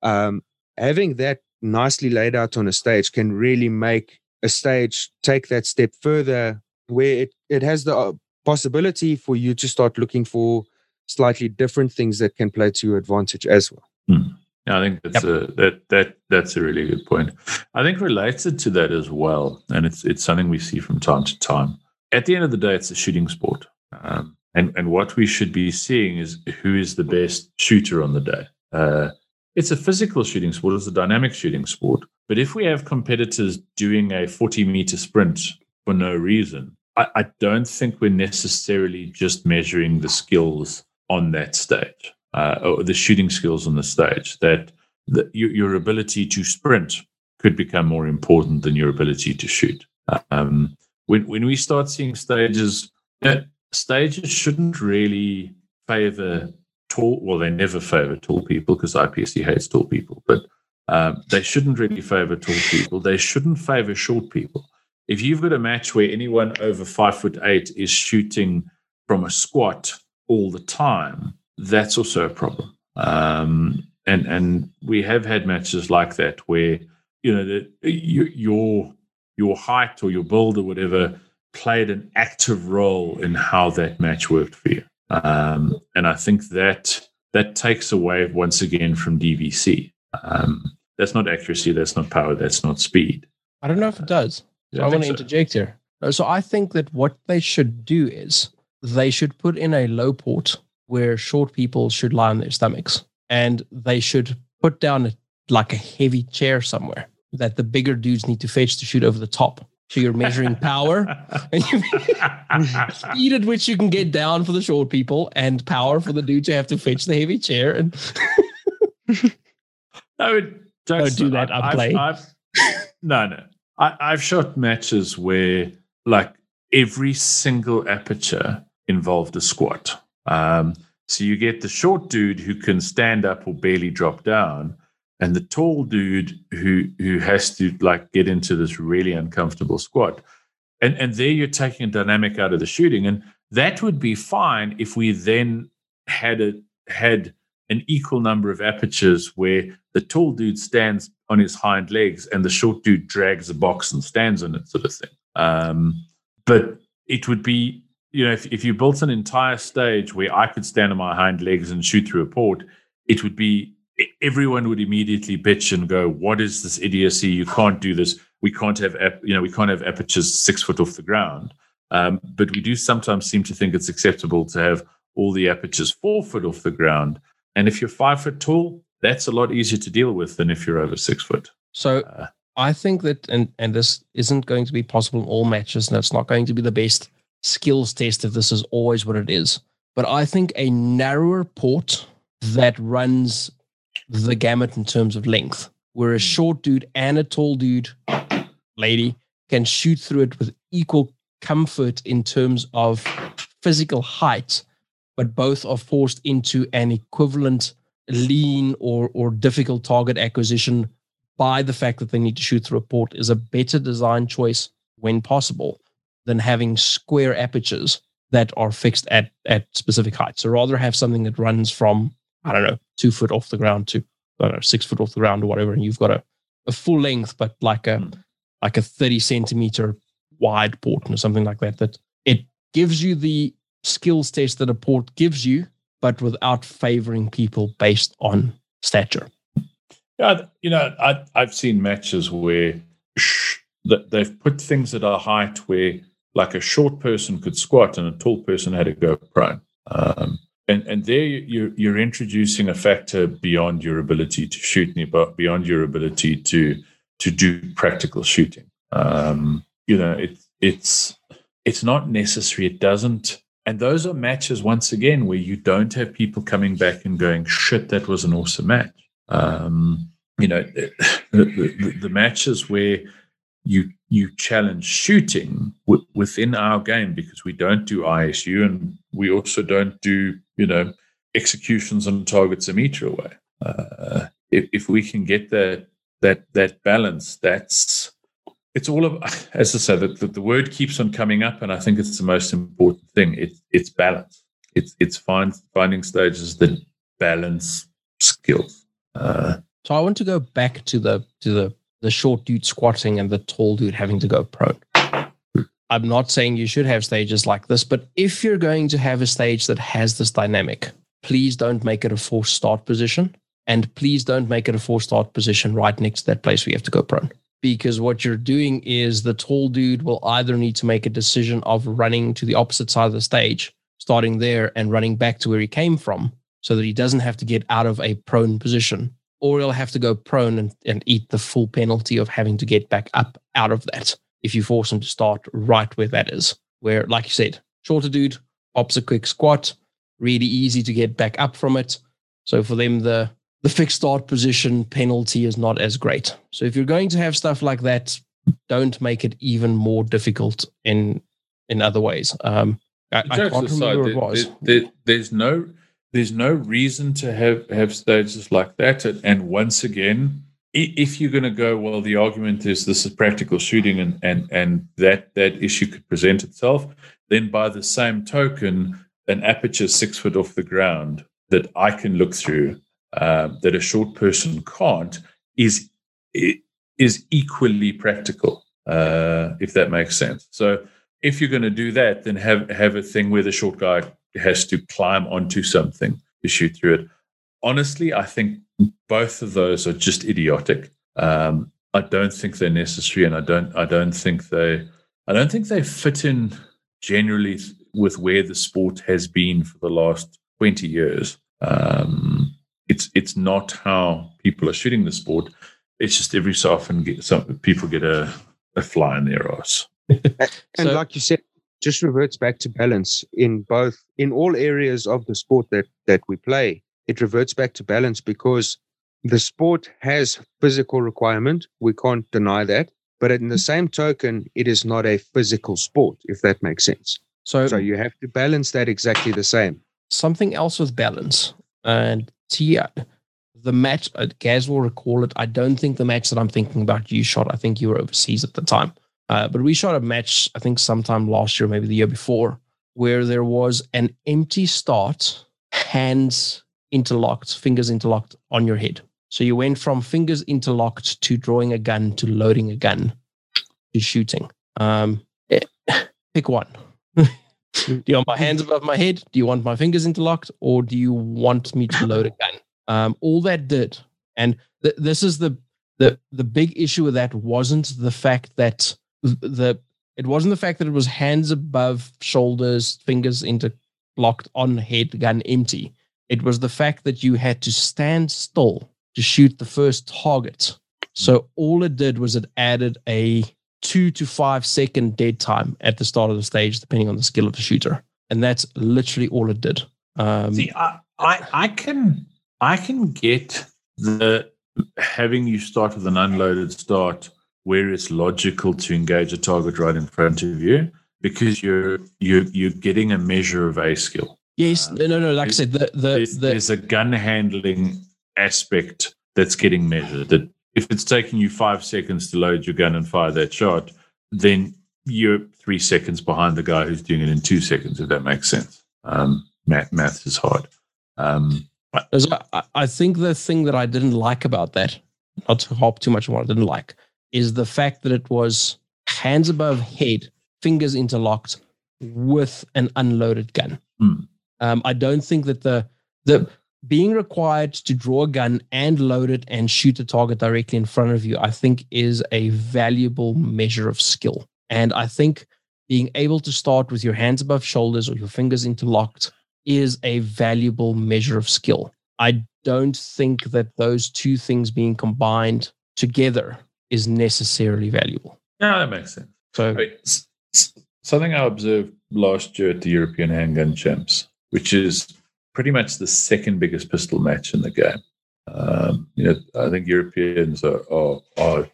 um, having that nicely laid out on a stage can really make a stage take that step further where it, it has the uh, possibility for you to start looking for slightly different things that can play to your advantage as well. Hmm. Yeah, I think that's yep. a that that that's a really good point. I think related to that as well, and it's it's something we see from time to time. At the end of the day, it's a shooting sport, um, and and what we should be seeing is who is the best shooter on the day. Uh, it's a physical shooting sport. It's a dynamic shooting sport. But if we have competitors doing a forty meter sprint for no reason, I, I don't think we're necessarily just measuring the skills on that stage, uh, the shooting skills on the stage, that the, your, your, ability to sprint could become more important than your ability to shoot. Um, when when we start seeing stages, uh, stages shouldn't really favor tall. Well, they never favor tall people because IPSC hates tall people, but um, they shouldn't really favor tall people. They shouldn't favor short people. If you've got a match where anyone over five foot eight is shooting from a squat all the time, that's also a problem. Um, and and we have had matches like that where you know that your your height or your build or whatever played an active role in how that match worked for you. Um, and I think that that takes away once again from DVC. Um, that's not accuracy. That's not power. That's not speed. I don't know if it does. So I, I want to so. interject here. So I think that what they should do is they should put in a low port where short people should lie on their stomachs and they should put down a, like a heavy chair somewhere that the bigger dudes need to fetch to shoot over the top. So you're measuring power and you speed at which you can get down for the short people and power for the dudes who have to fetch the heavy chair. And I would don't do that. I, play. I've, no, no. I, I've shot matches where like every single aperture involved a squat. Um, so you get the short dude who can stand up or barely drop down, and the tall dude who who has to like get into this really uncomfortable squat. And and there you're taking a dynamic out of the shooting. And that would be fine if we then had a had an equal number of apertures where the tall dude stands on his hind legs and the short dude drags a box and stands on it, sort of thing. Um, but it would be you know, if, if you built an entire stage where I could stand on my hind legs and shoot through a port, it would be everyone would immediately bitch and go, "What is this idiocy? You can't do this. We can't have you know we can't have apertures six foot off the ground." Um, but we do sometimes seem to think it's acceptable to have all the apertures four foot off the ground. And if you're five foot tall, that's a lot easier to deal with than if you're over six foot. So uh, I think that, and and this isn't going to be possible in all matches, and it's not going to be the best skills test if this is always what it is. But I think a narrower port that runs the gamut in terms of length, where a hmm. short dude and a tall dude, lady, can shoot through it with equal comfort in terms of physical height, but both are forced into an equivalent lean or or difficult target acquisition by the fact that they need to shoot through a port is a better design choice when possible than having square apertures that are fixed at at specific heights. So rather have something that runs from I don't know two foot off the ground to I don't know six foot off the ground or whatever, and you've got a, a full length, but like a mm. like a thirty centimeter wide port or something like that. That it gives you the skills test that a port gives you, but without favoring people based on stature. Yeah, you know, I, I've seen matches where that they've put things at a height where like a short person could squat and a tall person had to go prone. Um, and and there you're you're introducing a factor beyond your ability to shoot, beyond your ability to to do practical shooting. Um, you know, it, it's it's not necessary. It doesn't. And those are matches once again where you don't have people coming back and going, "Shit, that was an awesome match." Um, you know, the, the, the matches where you you challenge shooting w- within our game because we don't do ISU and we also don't do you know executions on targets a meter away. Uh, if, if we can get that that that balance, that's it's all of as I said the, the, the, word keeps on coming up, and I think it's the most important thing. It, it's balance. It's it's find, finding stages that balance skills. Uh, so I want to go back to the to the the short dude squatting and the tall dude having to go prone. I'm not saying you should have stages like this, but if you're going to have a stage that has this dynamic, please don't make it a forced start position. And please don't make it a forced start position right next to that place where you have to go prone. Because what you're doing is the tall dude will either need to make a decision of running to the opposite side of the stage, starting there and running back to where he came from, so that he doesn't have to get out of a prone position or he'll have to go prone and, and eat the full penalty of having to get back up out of that if you force him to start right where that is. Where, like you said, shorter dude, pops a quick squat, really easy to get back up from it. So for them, the the fixed start position penalty is not as great. So if you're going to have stuff like that, don't make it even more difficult in in other ways. Um, I, I can't remember it was. There, there, there's no there's no reason to have have stages like that. And once again, if you're going to go, well, the argument is this is practical shooting, and and and that that issue could present itself. Then, by the same token, an aperture six foot off the ground that I can look through uh, that a short person can't is is equally practical. Uh, if that makes sense. So, if you're going to do that, then have have a thing where the short guy has to climb onto something to shoot through it. Honestly, I think both of those are just idiotic. Um, I don't think they're necessary, and I don't. I don't think they. I don't think they fit in generally with where the sport has been for the last twenty years. Um, it's it's not how people are shooting the sport. It's just every so often get some people get a, a fly in their ass. and so, like you said, just reverts back to balance in both in all areas of the sport that that we play it reverts back to balance because the sport has physical requirement we can't deny that but in the same token it is not a physical sport if that makes sense so so you have to balance that exactly the same something else with balance and Tia, the match uh, Gaz will recall it. I don't think the match that I'm thinking about you shot. I think you were overseas at the time. Uh, but we shot a match, I think sometime last year, maybe the year before, where there was an empty start, hands interlocked, fingers interlocked on your head. So you went from fingers interlocked to drawing a gun to loading a gun to shooting. Um, pick one. do you want my hands above my head? Do you want my fingers interlocked? Or do you want me to load a gun? Um, all that did, and th- this is the the the big issue with that wasn't the fact that the it wasn't the fact that it was hands above shoulders, fingers interlocked on head, gun empty. It was the fact that you had to stand still to shoot the first target. So all it did was it added a two to five second dead time at the start of the stage, depending on the skill of the shooter, and that's literally all it did. Um, See, I, I, I can, I can get the having you start with an unloaded start where it's logical to engage a target right in front of you because you're you're you're getting a measure of a skill. yes, no, no, no. Like I said, the the, There's, the there's a gun handling aspect that's getting measured. That if it's taking you five seconds to load your gun and fire that shot, then you're three seconds behind the guy who's doing it in two seconds. If that makes sense. Um, math, math is hard. Um, I, I think the thing that I didn't like about that, not to hop too much on what I didn't like, is the fact that it was hands above head, fingers interlocked with an unloaded gun. Hmm. Um, I don't think that the the being required to draw a gun and load it and shoot a target directly in front of you, I think is a valuable measure of skill. And I think being able to start with your hands above shoulders or your fingers interlocked is a valuable measure of skill. I don't think that those two things being combined together is necessarily valuable. yeah, that makes sense. So, Right. S- s- Something I observed last year at the European Handgun Champs, which is pretty much the second biggest pistol match in the game. Um, you know, I think Europeans are, are, are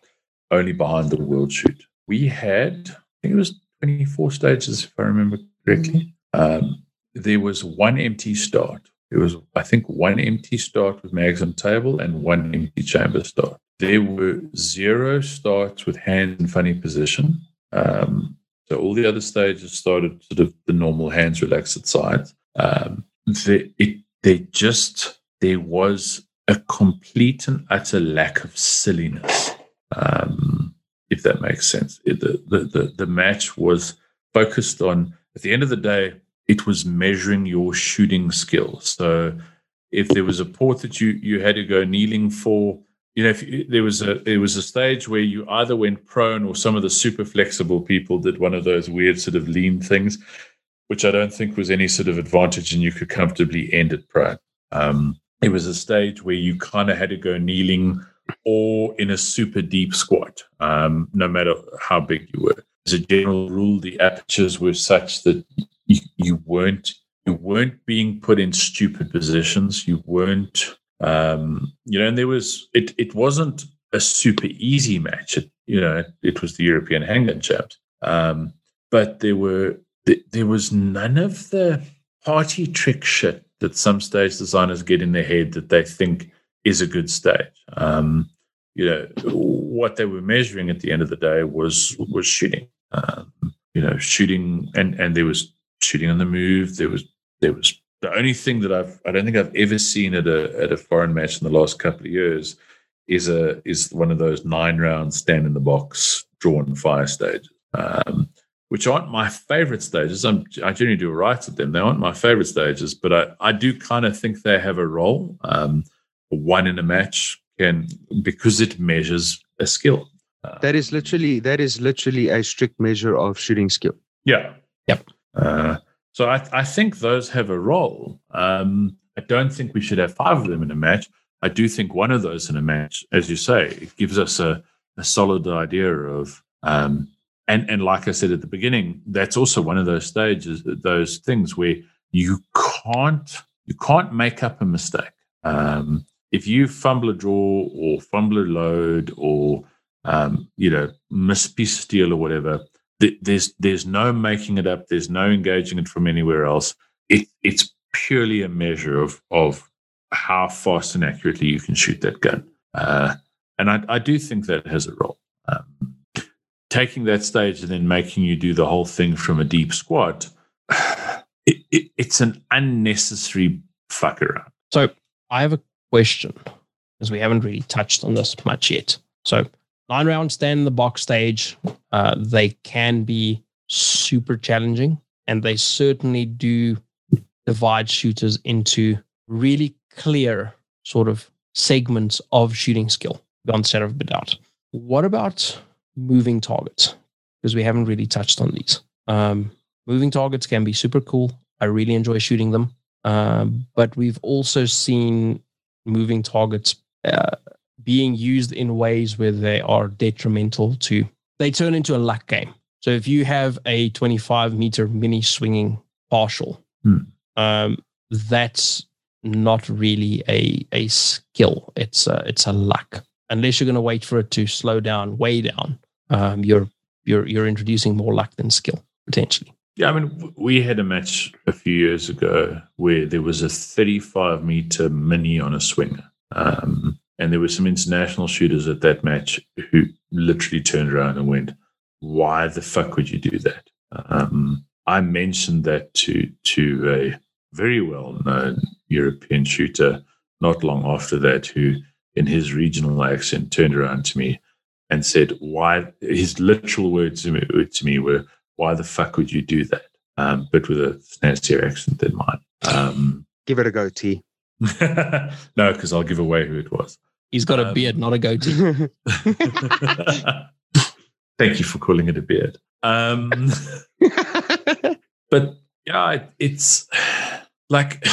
only behind the world shoot. We had, I think it was 24 stages, if I remember correctly. Um, there was one empty start. It was, I think, one empty start with mags table and one empty chamber start. There were zero starts with hands in funny position. Um, so all the other stages started sort of the normal hands relaxed at sides. Um, it, they just, there was a complete and utter lack of silliness, um, if that makes sense. It, the, the, the, the match was focused on, at the end of the day, it was measuring your shooting skill. So if there was a port that you, you had to go kneeling for, you know, if there was a there was a stage where you either went prone or some of the super flexible people did one of those weird sort of lean things, which I don't think was any sort of advantage, and you could comfortably end it prone. Um, it was a stage where you kind of had to go kneeling or in a super deep squat, um, no matter how big you were. As a general rule, the apertures were such that you, you weren't you weren't being put in stupid positions. You weren't um, you know, and there was it. It wasn't a super easy match. It, you know, it, was the European Handgun Champs, um, but there were there was none of the party trick shit that some stage designers get in their head that they think is a good stage. Um, you know, what they were measuring at the end of the day was was shooting. Um, you know, shooting, and and there was shooting on the move. There was there was the only thing that I've I don't think I've ever seen at a at a foreign match in the last couple of years is a is one of those nine round stand in the box drawn fire stages, um, which aren't my favorite stages. I'm, I generally do right at them. They aren't my favorite stages, but I, I do kind of think they have a role. Um, one in a match can because it measures a skill. Uh, That is literally that is literally a strict measure of shooting skill. Yeah. Yep. Uh, so I, I think those have a role. Um, I don't think we should have five of them in a match. I do think one of those in a match, as you say, it gives us a, a solid idea of, um, and and like I said at the beginning, that's also one of those stages, those things where you can't you can't make up a mistake. Um, if you fumble a draw or fumble a load or um, you know miss piece of steel or whatever, th- there's there's no making it up. There's no engaging it from anywhere else. It, it's purely a measure of of how fast and accurately you can shoot that gun. Uh, and I, I do think that has a role. Um, taking that stage and then making you do the whole thing from a deep squat, it, it, it's an unnecessary fuck around. So I have a question because we haven't really touched on this much yet. So nine rounds stand in the box stage, uh, they can be super challenging, and they certainly do divide shooters into really clear sort of segments of shooting skill beyond the shadow of a doubt. What about moving targets? Because we haven't really touched on these. Um, moving targets can be super cool. I really enjoy shooting them. Um, but we've also seen moving targets uh, being used in ways where they are detrimental to, they turn into a luck game. So if you have a 25 meter mini swinging partial, Hmm. um, that's not really a a skill. It's a, it's a luck. Unless you're going to wait for it to slow down, way down, um, you're you're you're introducing more luck than skill potentially. Yeah, I mean, we had a match a few years ago where there was a 35 meter mini on a swinger. Um, and there were some international shooters at that match who literally turned around and went, Why the fuck would you do that? Um, I mentioned that to, to a very well known European shooter not long after that, who in his regional accent turned around to me and said, Why? His literal words to me, to me were, why the fuck would you do that? Um, but with a nastier accent than mine. Um, Give it a go, T. no, because I'll give away who it was. He's got a Um, beard, not a goatee. Thank you for calling it a beard. Um, but yeah, it, it's like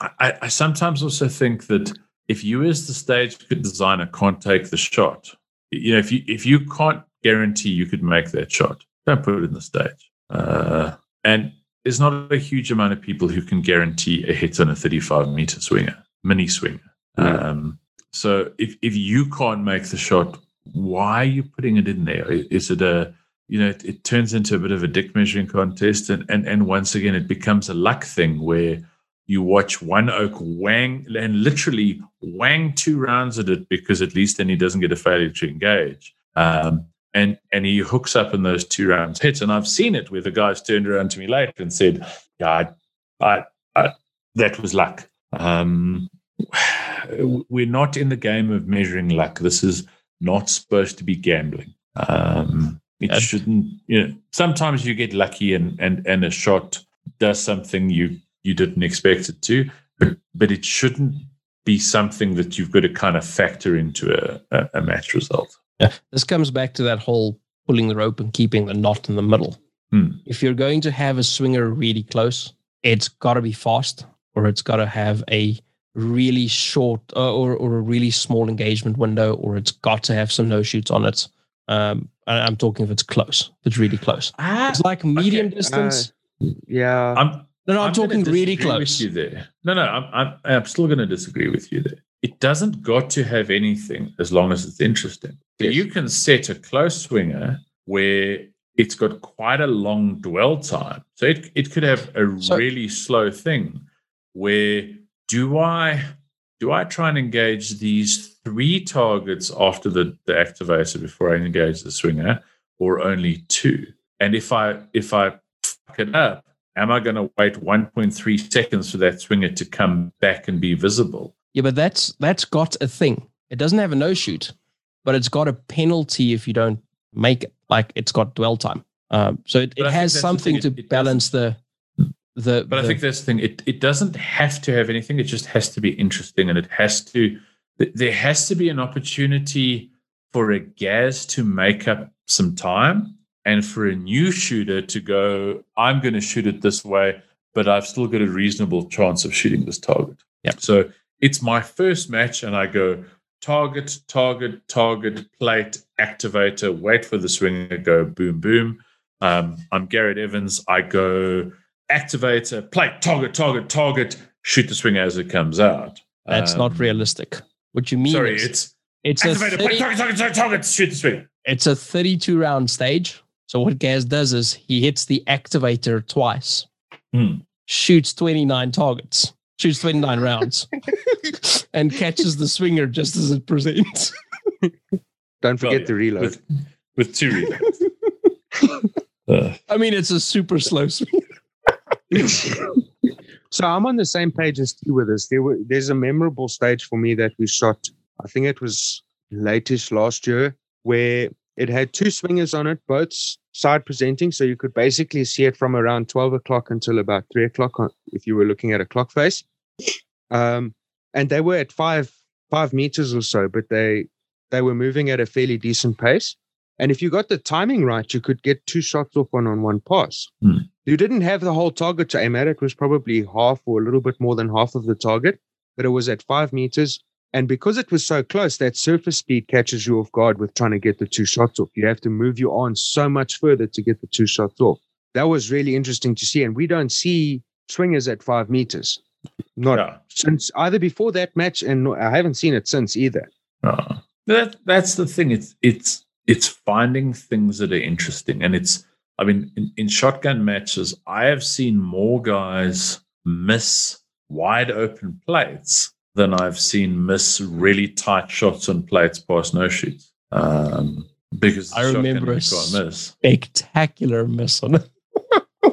I, I sometimes also think that if you, as the stage designer, can't take the shot, you know, if you if you can't guarantee you could make that shot, don't put it in the stage. Uh, and there's not a huge amount of people who can guarantee a hit on a 35 meter swinger, mini swinger. Yeah. Um, so if if you can't make the shot, why are you putting it in there? Is it a you know, it, it turns into a bit of a dick measuring contest, and and and once again, it becomes a luck thing where you watch one oak wang and literally wang two rounds at it because at least then he doesn't get a failure to engage. Um, and and he hooks up in those two rounds hits. And I've seen it where the guys turned around to me later and said, "Yeah, I, I, I that was luck." Um, we're not in the game of measuring luck. This is not supposed to be gambling. Um, it shouldn't. You know, sometimes you get lucky and and and a shot does something you you didn't expect it to, but but it shouldn't be something that you've got to kind of factor into a, a, a match result. Yeah. This comes back to that whole pulling the rope and keeping the knot in the middle. Hmm. If you're going to have a swinger really close, it's got to be fast or it's got to have a really short uh, or, or a really small engagement window or it's got to have some no shoots on it. Um, and I'm talking if it's close, if it's really close. It's like medium Okay, distance. yeah. I'm no, no, I'm, gonna talking really close. With you there. No, no, I'm, I'm, I'm still going to disagree with you there. It doesn't got to have anything as long as it's interesting. So Yes. you can set a close swinger where it's got quite a long dwell time. So it, it could have a So- really slow thing where do I do I try and engage these three targets after the, the activator before I engage the swinger, or only two? And if I if I fuck it up, am I going to wait 1.3 seconds for that swinger to come back and be visible? Yeah, but that's that's got a thing. It doesn't have a no shoot, but it's got a penalty if you don't make it. Like it's got dwell time. Um, so it, it has something thing, to it- it balance the the. But I think that's the thing. It it doesn't have to have anything. It just has to be interesting, and it has to. There has to be an opportunity for a Gaz to make up some time, and for a new shooter to go. I'm going to shoot it this way, but I've still got a reasonable chance of shooting this target. Yeah. So it's my first match, and I go target, target, target, plate, activator, wait for the swinger, go boom, boom. Um, I'm Garrett Evans. I go activator, plate, target, target, target, shoot the swinger as it comes out. that's not Um, realistic. What you mean Sorry, is it's it's a activator, 30 plate, target, target, target, target, shoot the swinger. it's a 32 round stage. So what Gaz does is he hits the activator twice, Hmm. shoots 29 targets, shoots 29 rounds, and catches the swinger just as it presents. Don't forget Well, the reload. With, with two reloads. Uh, I mean, it's a super slow swing. so I'm on the same page as you with this. There were, there's a memorable stage for me that we shot. I think it was latest last year where it had two swingers on it, both side presenting. So you could basically see it from around 12 o'clock until about three o'clock on- if you were looking at a clock face. Um, and they were at five five meters or so, but they they were moving at a fairly decent pace. And if you got the timing right, you could get two shots off one on one pass. Hmm. You didn't have the whole target to aim at. It was probably half or a little bit more than half of the target, but it was at five meters. And because it was so close, that surface speed catches you off guard with trying to get the two shots off. You have to move your arm so much further to get the two shots off. That was really interesting to see. And we don't see swingers at five meters. Not since either before that match, and I haven't seen it since either. Uh, that that's the thing. It's it's it's finding things that are interesting, and it's. I mean, in, in shotgun matches, I have seen more guys miss wide open plates than I've seen miss really tight shots on plates past no shoots. Um, because I remember a you can't miss. Spectacular miss on a,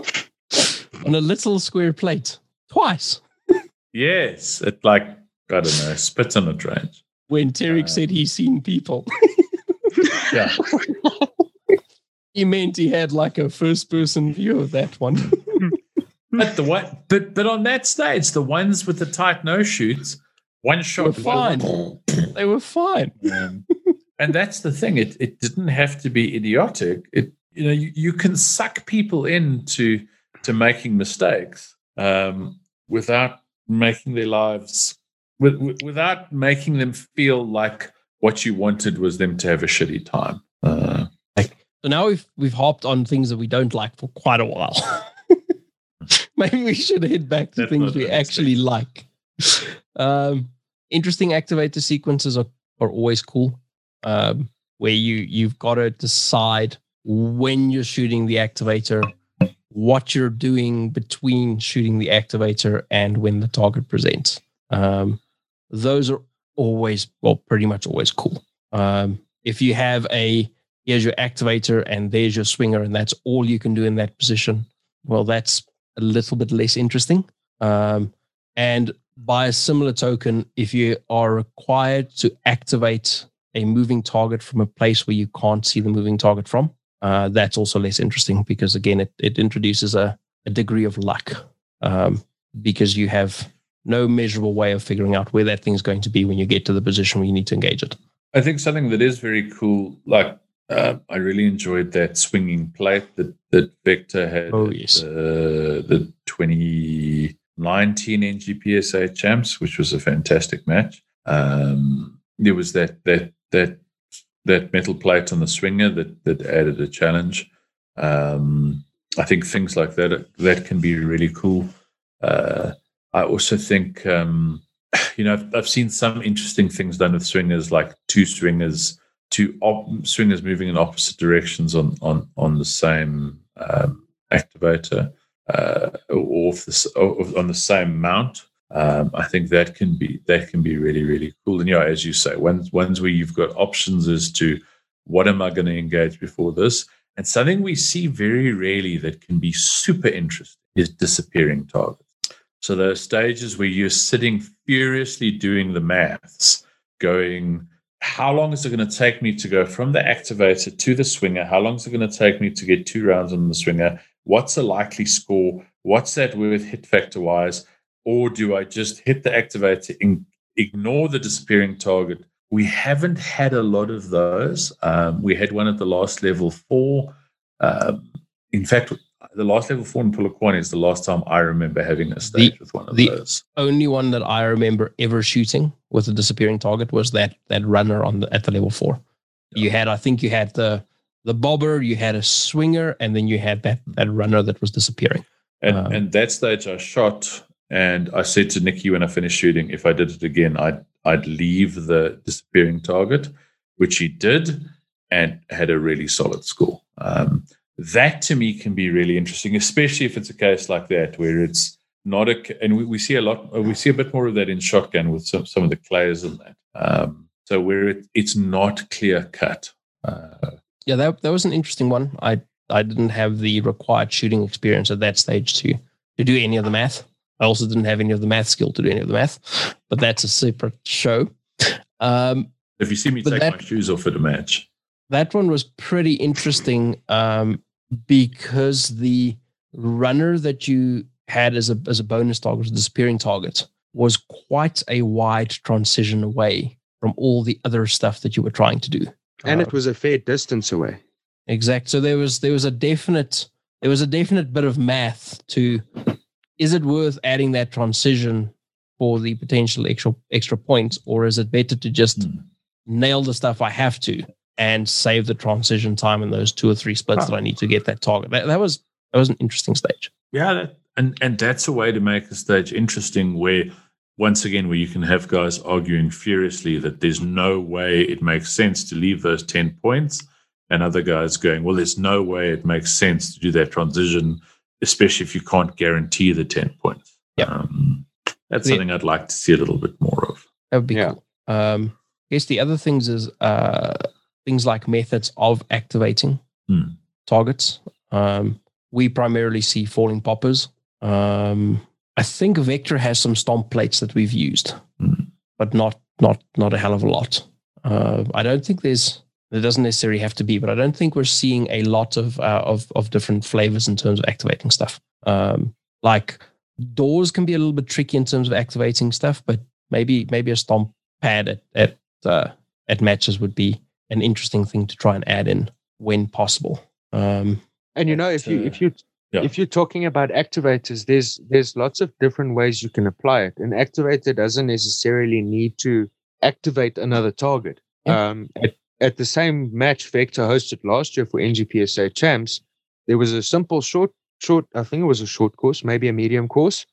on a little square plate twice. Yes, it like I don't know, spits on a range. When Tarek Uh, said he's seen people, Yeah, he meant he had like a first person view of that one. but the one, but but on that stage, the ones with the tight no shoots, one shot Were fine. they were fine. Um, and that's the thing. It it didn't have to be idiotic. It you know you, you can suck people into to making mistakes um, without making their lives with, with- without making them feel like what you wanted was them to have a shitty time. Uh, So now we've we've hopped on things that we don't like for quite a while. Maybe we should head back to things we actually like. Um, interesting activator sequences are, are always cool. Um, where you you've got to decide when you're shooting the activator, what you're doing between shooting the activator and when the target presents. Um, those are always well, pretty much always cool. Um, if you have a here's your activator and there's your swinger and that's all you can do in that position well that's a little bit less interesting um, and by a similar token if you are required to activate a moving target from a place where you can't see the moving target from uh, that's also less interesting because again it, it introduces a, a degree of luck um, because you have no measurable way of figuring out where that thing's going to be when you get to the position where you need to engage it I think something that is very cool, like uh, I really enjoyed that swinging plate that that Vector had. Oh, yes. the the 2019 NGPSA champs, which was a fantastic match. Um, there was that that that that metal plate on the swinger that that added a challenge. Um, I think things like that that can be really cool. Uh, I also think. Um, you know, I've, I've seen some interesting things done with swingers, like two swingers, two op- swingers moving in opposite directions on on on the same um, activator, uh, or or on the same mount. Um, I think that can be that can be really really cool. And yeah, as you say, ones ones where you've got options as to what am I going to engage before this, and something we see very rarely that can be super interesting is disappearing targets. So those stages where you're sitting furiously doing the maths, going, how long is it going to take me to go from the activator to the swinger? How long is it going to take me to get two rounds on the swinger? What's a likely score? What's that worth hit factor wise? Or do I just hit the activator and ignore the disappearing target? We haven't had a lot of those. Um, we had one at the last level four. Um, in fact, the last level four in Polokwane is the last time I remember having a stage with one of the- those. only one that I remember ever shooting with a disappearing target was that that runner on the at the level four. You had, I think, you had the the bobber, you had a swinger, and then you had that that runner that was disappearing. And Um, and that stage I shot, and I said to Nikki when I finished shooting, if I did it again, I'd I'd leave the disappearing target, which he did, and had a really solid score. Um, that to me can be really interesting, especially if it's a case like that where it's not a and we, we see a lot we see a bit more of that in shotgun with some some of the players and that. Um, so where it, it's not clear cut. Uh, Yeah, that that was an interesting one. I I didn't have the required shooting experience at that stage to to do any of the math. I also didn't have any of the math skill to do any of the math, but that's a separate show. Um, if you see me take that- my shoes off at a match, that one was pretty interesting um, because the runner that you had as a as a bonus target was a disappearing target was quite a wide transition away from all the other stuff that you were trying to do. And Uh, it was a fair distance away. Exact. So there was there was a definite there was a definite bit of math to is it worth adding that transition for the potential extra extra points, or is it better to just Hmm. nail the stuff I have to and save the transition time in those two or three splits Huh. that I need to get that target? That, that was that was an interesting stage. Yeah, that, and and that's a way to make a stage interesting. Where once again, where you can have guys arguing furiously that there's no way it makes sense to leave those ten points, and other guys going, well, there's no way it makes sense to do that transition, especially if you can't guarantee the ten points. Yeah. Um, that's The- something I'd like to see a little bit more of. That would be Yeah. cool. Um, I guess the other things is uh, things like methods of activating Hmm. targets. Um, we primarily see falling poppers. Um, I think Vector has some stomp plates that we've used, Hmm. but not not not a hell of a lot. Uh, I don't think there's there doesn't necessarily have to be, but I don't think we're seeing a lot of uh, of of different flavors in terms of activating stuff. Um, like doors can be a little bit tricky in terms of activating stuff, but maybe maybe a stomp pad at at uh, at matches would be an interesting thing to try and add in when possible. Um, And you know, if you uh, if you yeah. if you're talking about activators, there's there's lots of different ways you can apply it. An activator doesn't necessarily need to activate another target. Yeah. Um, at, at the same match Vector hosted last year for NGPSA champs, there was a simple short short I think it was a short course, maybe a medium course,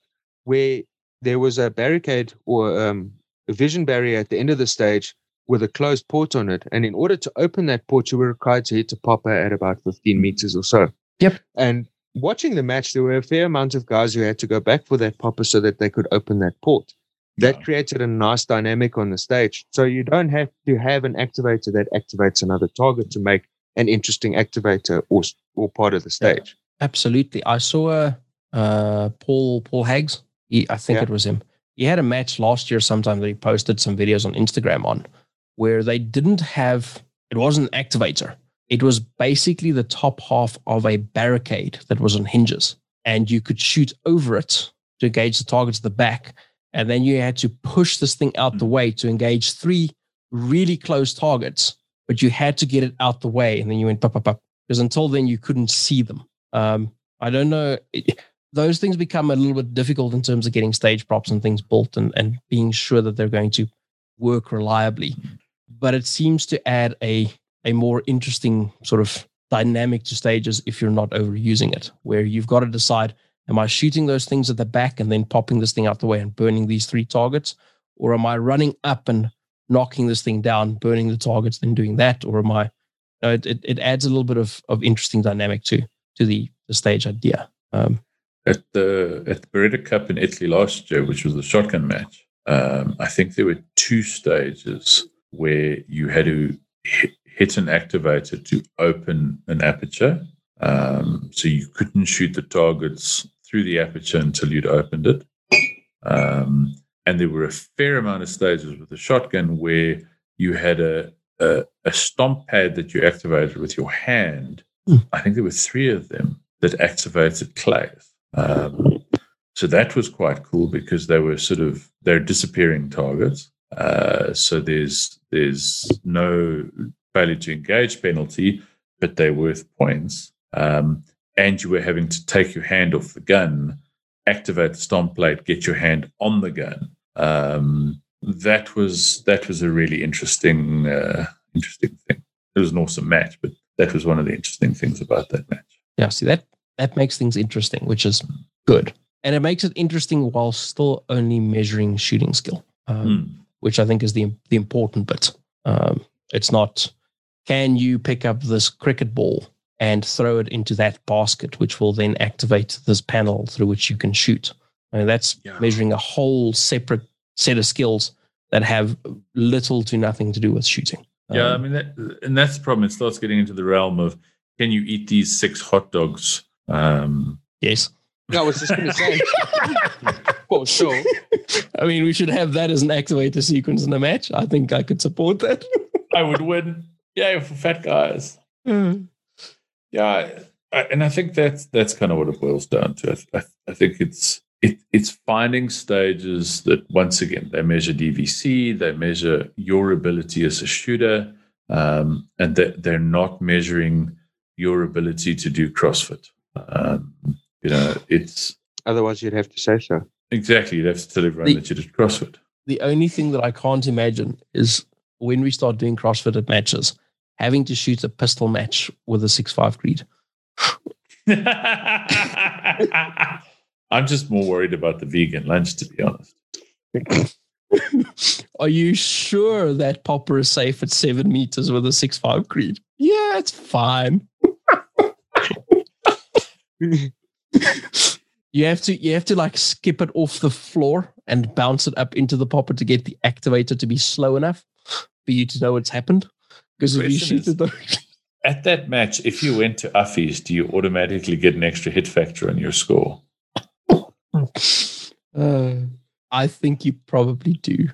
where there was a barricade or um, a vision barrier at the end of the stage with a closed port on it. And in order to open that port, you were required to hit a popper at about 15 meters or so. Yep. And watching the match, there were a fair amount of guys who had to go back for that popper so that they could open that port. That Yeah. created a nice dynamic on the stage. So you don't have to have an activator that activates another target to make an interesting activator or, or part of the stage. Absolutely. I saw uh, uh, Paul Paul Hags. He, I think Yeah. it was him. He had a match last year sometime that he posted some videos on Instagram on where they didn't have it wasn't an activator. It was basically the top half of a barricade that was on hinges. And you could shoot over it to engage the targets at the back. And then you had to push this thing out the way to engage three really close targets, but you had to get it out the way. And then you went pop, pop, pop. Because until then you couldn't see them. Um, I don't know. It- those things become a little bit difficult in terms of getting stage props and things built and, and being sure that they're going to work reliably. But it seems to add a a more interesting sort of dynamic to stages if you're not overusing it, where you've got to decide: Am I shooting those things at the back and then popping this thing out the way and burning these three targets, or am I running up and knocking this thing down, burning the targets, then doing that, or am I? No, it, it, it adds a little bit of, of interesting dynamic to to the, the stage idea. Um, at the at the Beretta Cup in Italy last year, which was the shotgun match, um, I think there were two stages where you had to hit, an activator to open an aperture. Um, so you couldn't shoot the targets through the aperture until you'd opened it. Um, and there were a fair amount of stages with the shotgun where you had a, a, a stomp pad that you activated with your hand. Hmm. I think there were three of them that activated clays. Um, so that was quite cool because they were sort of they're disappearing targets. Uh, so there's there's no failure to engage penalty, but they're worth points. Um, and you were having to take your hand off the gun, activate the stomp plate, get your hand on the gun. Um, that was that was a really interesting uh, interesting thing. It was an awesome match, but that was one of the interesting things about that match. Yeah, see that that makes things interesting, which is good, and it makes it interesting while still only measuring shooting skill, um, Hmm. Which I think is the the important bit. Um, it's not can you pick up this cricket ball and throw it into that basket, which will then activate this panel through which you can shoot. I mean, that's Yeah. measuring a whole separate set of skills that have little to nothing to do with shooting. Yeah, I Um, mean, that, and that's the problem. It starts getting into the realm of can you eat these six hot dogs? Um, yes. I was just going to say, for sure. I mean, we should have that as an activator sequence in the match. I think I could support that. I would win. Yeah, for fat guys. Yeah, I, and I think that's that's kind of what it boils down to. I, I, I think it's it, it's finding stages that once again they measure DVC, they measure your ability as a shooter, um, and that they're not measuring your ability to do CrossFit. Um, you know, it's Otherwise, you'd have to say so. Exactly you have to tell everyone The- that you did CrossFit. The only thing that I can't imagine is when we start doing CrossFit at matches, having to shoot a pistol match with a six five Creed. I'm just more worried about the vegan lunch, to be honest. Are you sure that popper is safe at seven meters with a six five Creed? Yeah, it's fine. You have to you have to like skip it off the floor and bounce it up into the popper to get the activator to be slow enough for you to know what's happened. Because if you shoot is- it At that match, if you went to Affies, do you automatically get an extra hit factor on your score? uh, I think you probably do.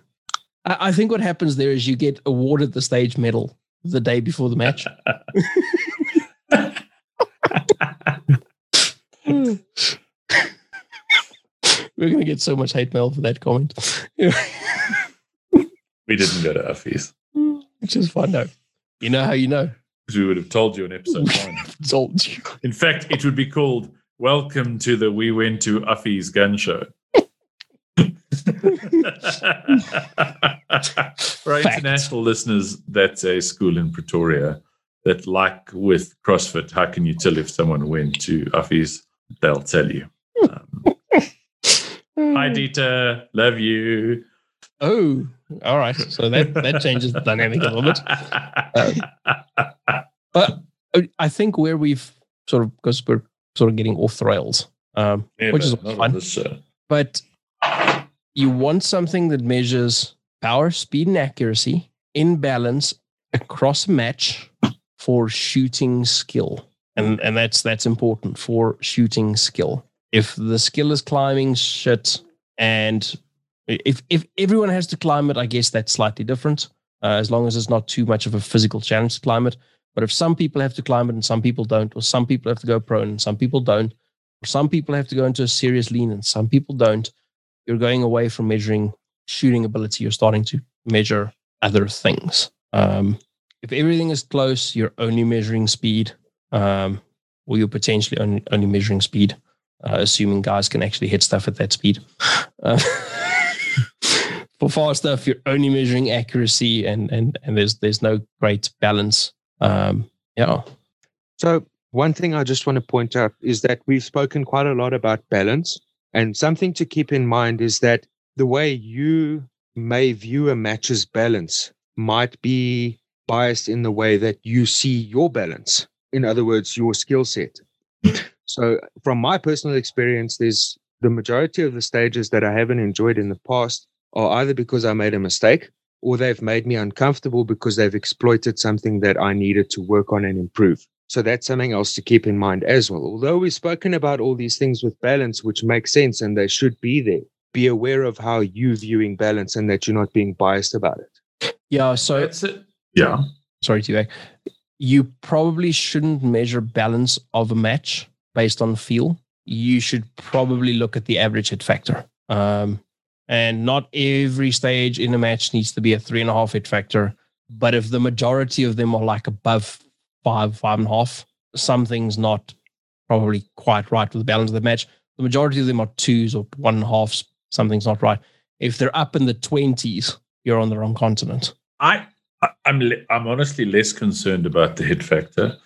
I, I think what happens there is you get awarded the stage medal the day before the match. We're gonna get so much hate mail for that comment. We didn't go to Affies Which is fine, No. You know how you know? because we would have told you in episode one. Told you. In fact, it would be called Welcome to the We Went to Affies' Gun Show. For our Fact. international listeners, that's a school in Pretoria that, like with CrossFit, how can you tell if someone went to Affies? They'll tell you. Um, Hi, Dieter. Love you. Oh, all right. So that that changes the dynamic a little bit. But uh, I think where we've sort of because we're sort of getting off the rails, um, Never, which is fun. this show. But you want something that measures power, speed, and accuracy in balance across a match for shooting skill, and and that's that's important for shooting skill. If the skill is climbing shit, and if if everyone has to climb it, I guess that's slightly different. Uh, as long as it's not too much of a physical challenge to climb it. But if some people have to climb it and some people don't, or some people have to go prone and some people don't, or some people have to go into a serious lean and some people don't, you're going away from measuring shooting ability. You're starting to measure other things. Um, if everything is close, you're only measuring speed, um, or you're potentially only, only measuring speed, uh, assuming guys can actually hit stuff at that speed. Uh, for fast stuff, you're only measuring accuracy, and and and there's there's no great balance. Um, yeah, So, one thing I just want to point out is that we've spoken quite a lot about balance. And something to keep in mind is that the way you may view a match's balance might be biased in the way that you see your balance. In other words, your skill set. So, from my personal experience, there's the majority of the stages that I haven't enjoyed in the past are either because I made a mistake or they've made me uncomfortable because they've exploited something that I needed to work on and improve. So that's something else to keep in mind as well. Although we've spoken about all these things with balance, which makes sense and they should be there, be aware of how you viewing balance and that you're not being biased about it. yeah. So it's it. Yeah. sorry to you probably shouldn't measure balance of a match based on feel. You should probably look at the average hit factor. Um, and not every stage in a match needs to be a three and a half hit factor. But if the majority of them are like above five, five and a half, something's not probably quite right with the balance of the match. The majority of them are twos or one and a halves. Something's not right. If they're up in the 20s, you're on the wrong continent. I I'm I'm honestly less concerned about the hit factor.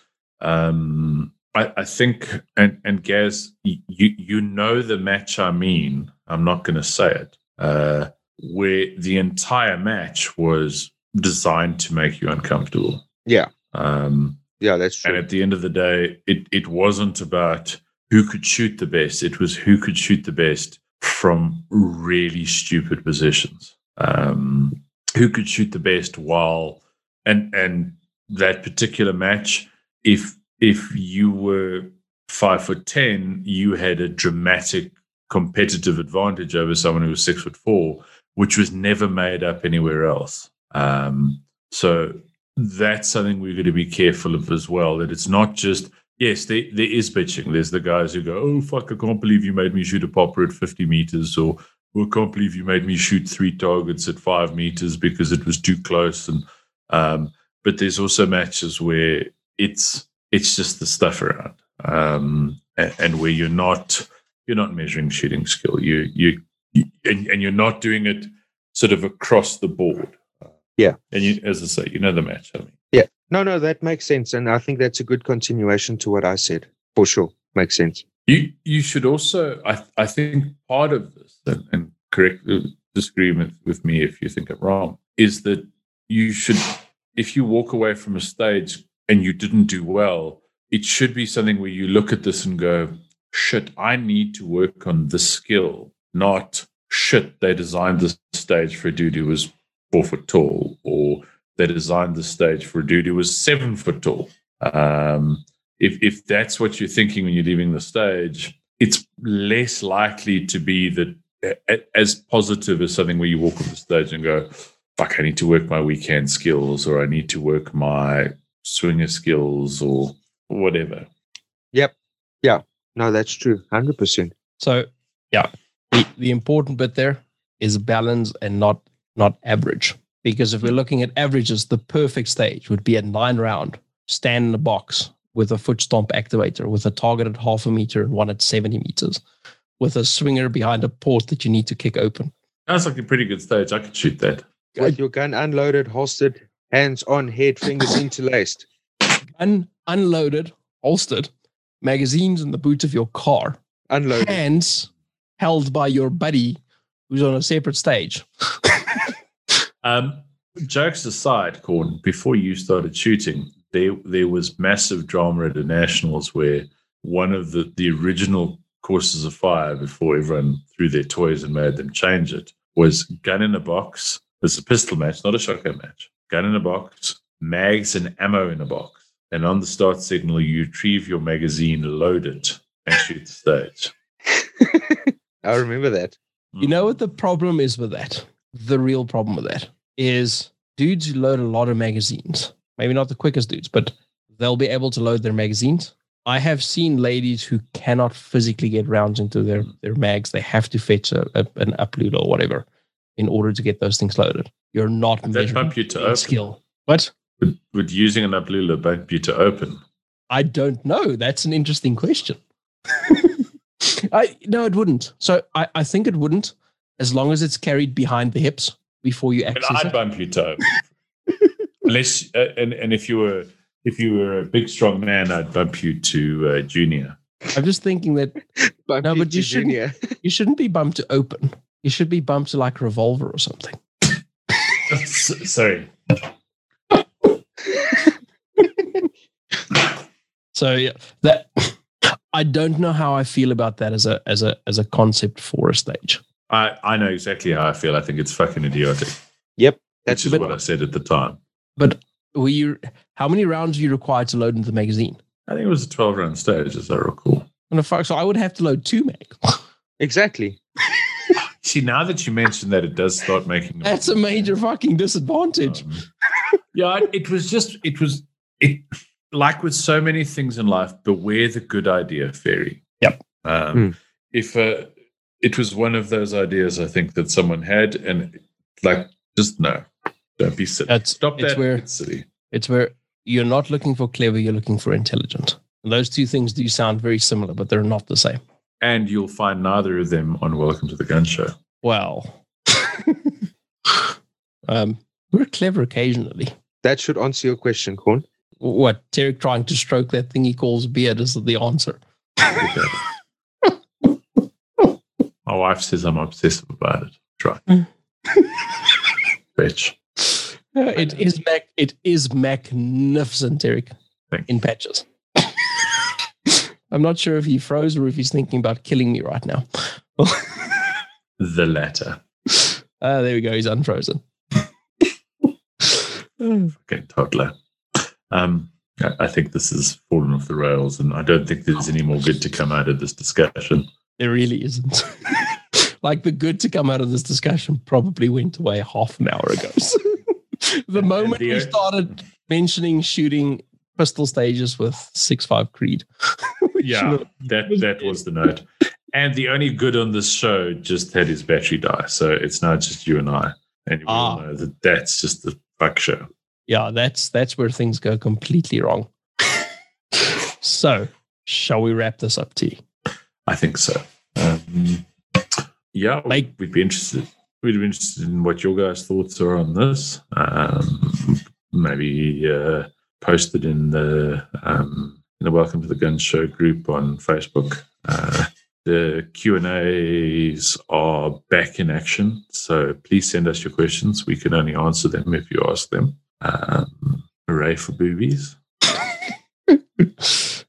Um, I, I think, and and Gaz, you you know the match I mean. I'm not going to say it. Uh, where the entire match was designed to make you uncomfortable. Yeah. Um, Yeah, that's true. and at the end of the day, it it wasn't about who could shoot the best. It was who could shoot the best from really stupid positions. Um, who could shoot the best while and and that particular match, if if you were five foot ten, you had a dramatic competitive advantage over someone who was six foot four, which was never made up anywhere else. Um, so that's something we're going to be careful of as well. That it's not just Yes, there, there is bitching. There's the guys who go, "Oh fuck, I can't believe you made me shoot a popper at 50 meters," or "Oh, I can't believe you made me shoot three targets at five meters because it was too close." And um, but there's also matches where it's it's just the stuff around, um, and, and where you're not you're not measuring shooting skill. You you, you and, and you're not doing it sort of across the board. Yeah. and you, as I say, you know the match. I mean. Yeah no, no, that makes sense. And I think that's a good continuation to what I said. For sure. Makes sense. You you should also I I think part of this and, and correct disagree with, with me if you think I'm wrong is that you should if you walk away from a stage and you didn't do well, it should be something where you look at this and go, shit, I need to work on this skill, not shit, they designed this stage for a dude who was four foot tall or they designed the stage for a dude who was seven foot tall. Um, if if that's what you're thinking when you're leaving the stage, it's less likely to be that as positive as something where you walk off the stage and go, "Fuck, I need to work my weak hand skills," or "I need to work my swinger skills," or whatever. Yep. Yeah. No, that's true. 100%. So yeah, the, the important bit there is balance and not not average. Because if we're mm. looking at averages, the perfect stage would be a nine round, stand in a box with a foot stomp activator, with a target at half a meter and one at 70 meters, with a swinger behind a port that you need to kick open. That's like a pretty good stage. I could shoot that. With your gun unloaded, holstered, hands on, head, fingers interlaced. Un, unloaded, holstered, magazines in the boot of your car, Unloaded. hands held by your buddy who's on a separate stage. Um, jokes aside, Corn, before you started shooting, there there was massive drama at the nationals where one of the the original courses of fire before everyone threw their toys and made them change it was gun in a box. It's a pistol match, not a shotgun match. Gun in a box, mags and ammo in a box. And on the start signal, you retrieve your magazine, load it, and shoot the stage. I remember that. You know what the problem is with that? The real problem with that is dudes who load a lot of magazines. Maybe not the quickest dudes, but they'll be able to load their magazines. I have seen ladies who cannot physically get rounds into their, their mags. They have to fetch a, a, an UpLULA or whatever in order to get those things loaded. You're not Does that measuring bump you to open? skill. What? Would, would using an UpLULA bump you to open? I don't know. That's an interesting question. I no, it wouldn't. So I, I think it wouldn't, as long as it's carried behind the hips before you I mean, access I'd it. bump you to open. Unless, uh, and, and if you were if you were a big strong man, I'd bump you to uh, junior. I'm just thinking that No, you but to you shouldn't- you shouldn't be bumped to open. You should be bumped to like a revolver or something. Sorry. So yeah, that I don't know how I feel about that as a as a as a concept for a stage. I, I know exactly how I feel. I think it's fucking idiotic. Yep, that's Which is bit- what I said at the time. But were you how many rounds are you required to load into the magazine? I think it was a 12 round stage, as I recall. And the fuck, so I would have to load two mag. exactly. See, now that you mention that, it does start making. That's a major fucking disadvantage. Um, yeah, it- it was just, it was, it like with so many things in life, beware the good idea fairy. Yep. Um, Hmm. If uh, it was one of those ideas, I think that someone had, and like, just no, don't be silly. That's Stop it's that. where- It's silly. It's where you're not looking for clever, you're looking for intelligent. And those two things do sound very similar, but they're not the same. And you'll find neither of them on Welcome to the Gun Show. Well, um, we're clever occasionally. That should answer your question, Corn. What Tarek trying to stroke that thing he calls beard is the answer. My wife says I'm obsessive about it. Try. Bitch. Uh, it is mac. It is magnificent, Tarek, Thank in patches. I'm not sure if he froze or if he's thinking about killing me right now. The latter. Ah, there we go. He's unfrozen. Okay, toddler. Um, I, I think this has fallen off the rails, and I don't think there's any more good to come out of this discussion. There really isn't. like the good to come out of this discussion probably went away half an hour ago. the moment we started mentioning shooting pistol stages with six five Creed. Yeah, that that was the note. And the only good on this show just had his battery die, so it's now just you and I, and all Ah. know that that's just the fuck show. yeah, that's that's where things go completely wrong. so, shall we wrap this up, T? I think so. Um, yeah, Like- we'd be interested. We'd be interested in what your guys' thoughts are on this. Um, maybe uh, post it in the um, in the Welcome to the Gun Show group on Facebook. Uh, the Q and A's are back in action, so please send us your questions. We can only answer them if you ask them. Um, hooray for boobies!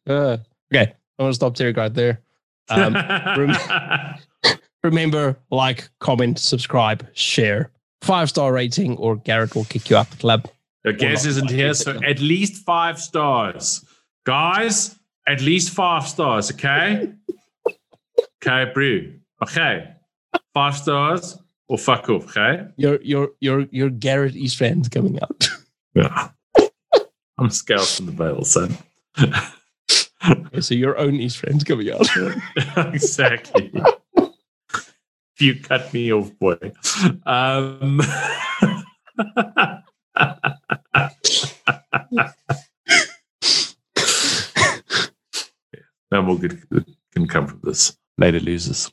Uh, okay, I want to stop Terry right there. Um, remember, like, comment, subscribe, share, five star rating, or Garrett will kick you out the club. Guess isn't here, so at least five stars. Guys, at least five stars, okay? okay, brew. Okay. Five stars or fuck off, okay? Your your your your Garrett East Rand coming out. Yeah. I'm scouts from the veil, son. Okay, so your own East Rand coming out. exactly. you cut me off, boy. Um, no more good can come from this. Later, losers.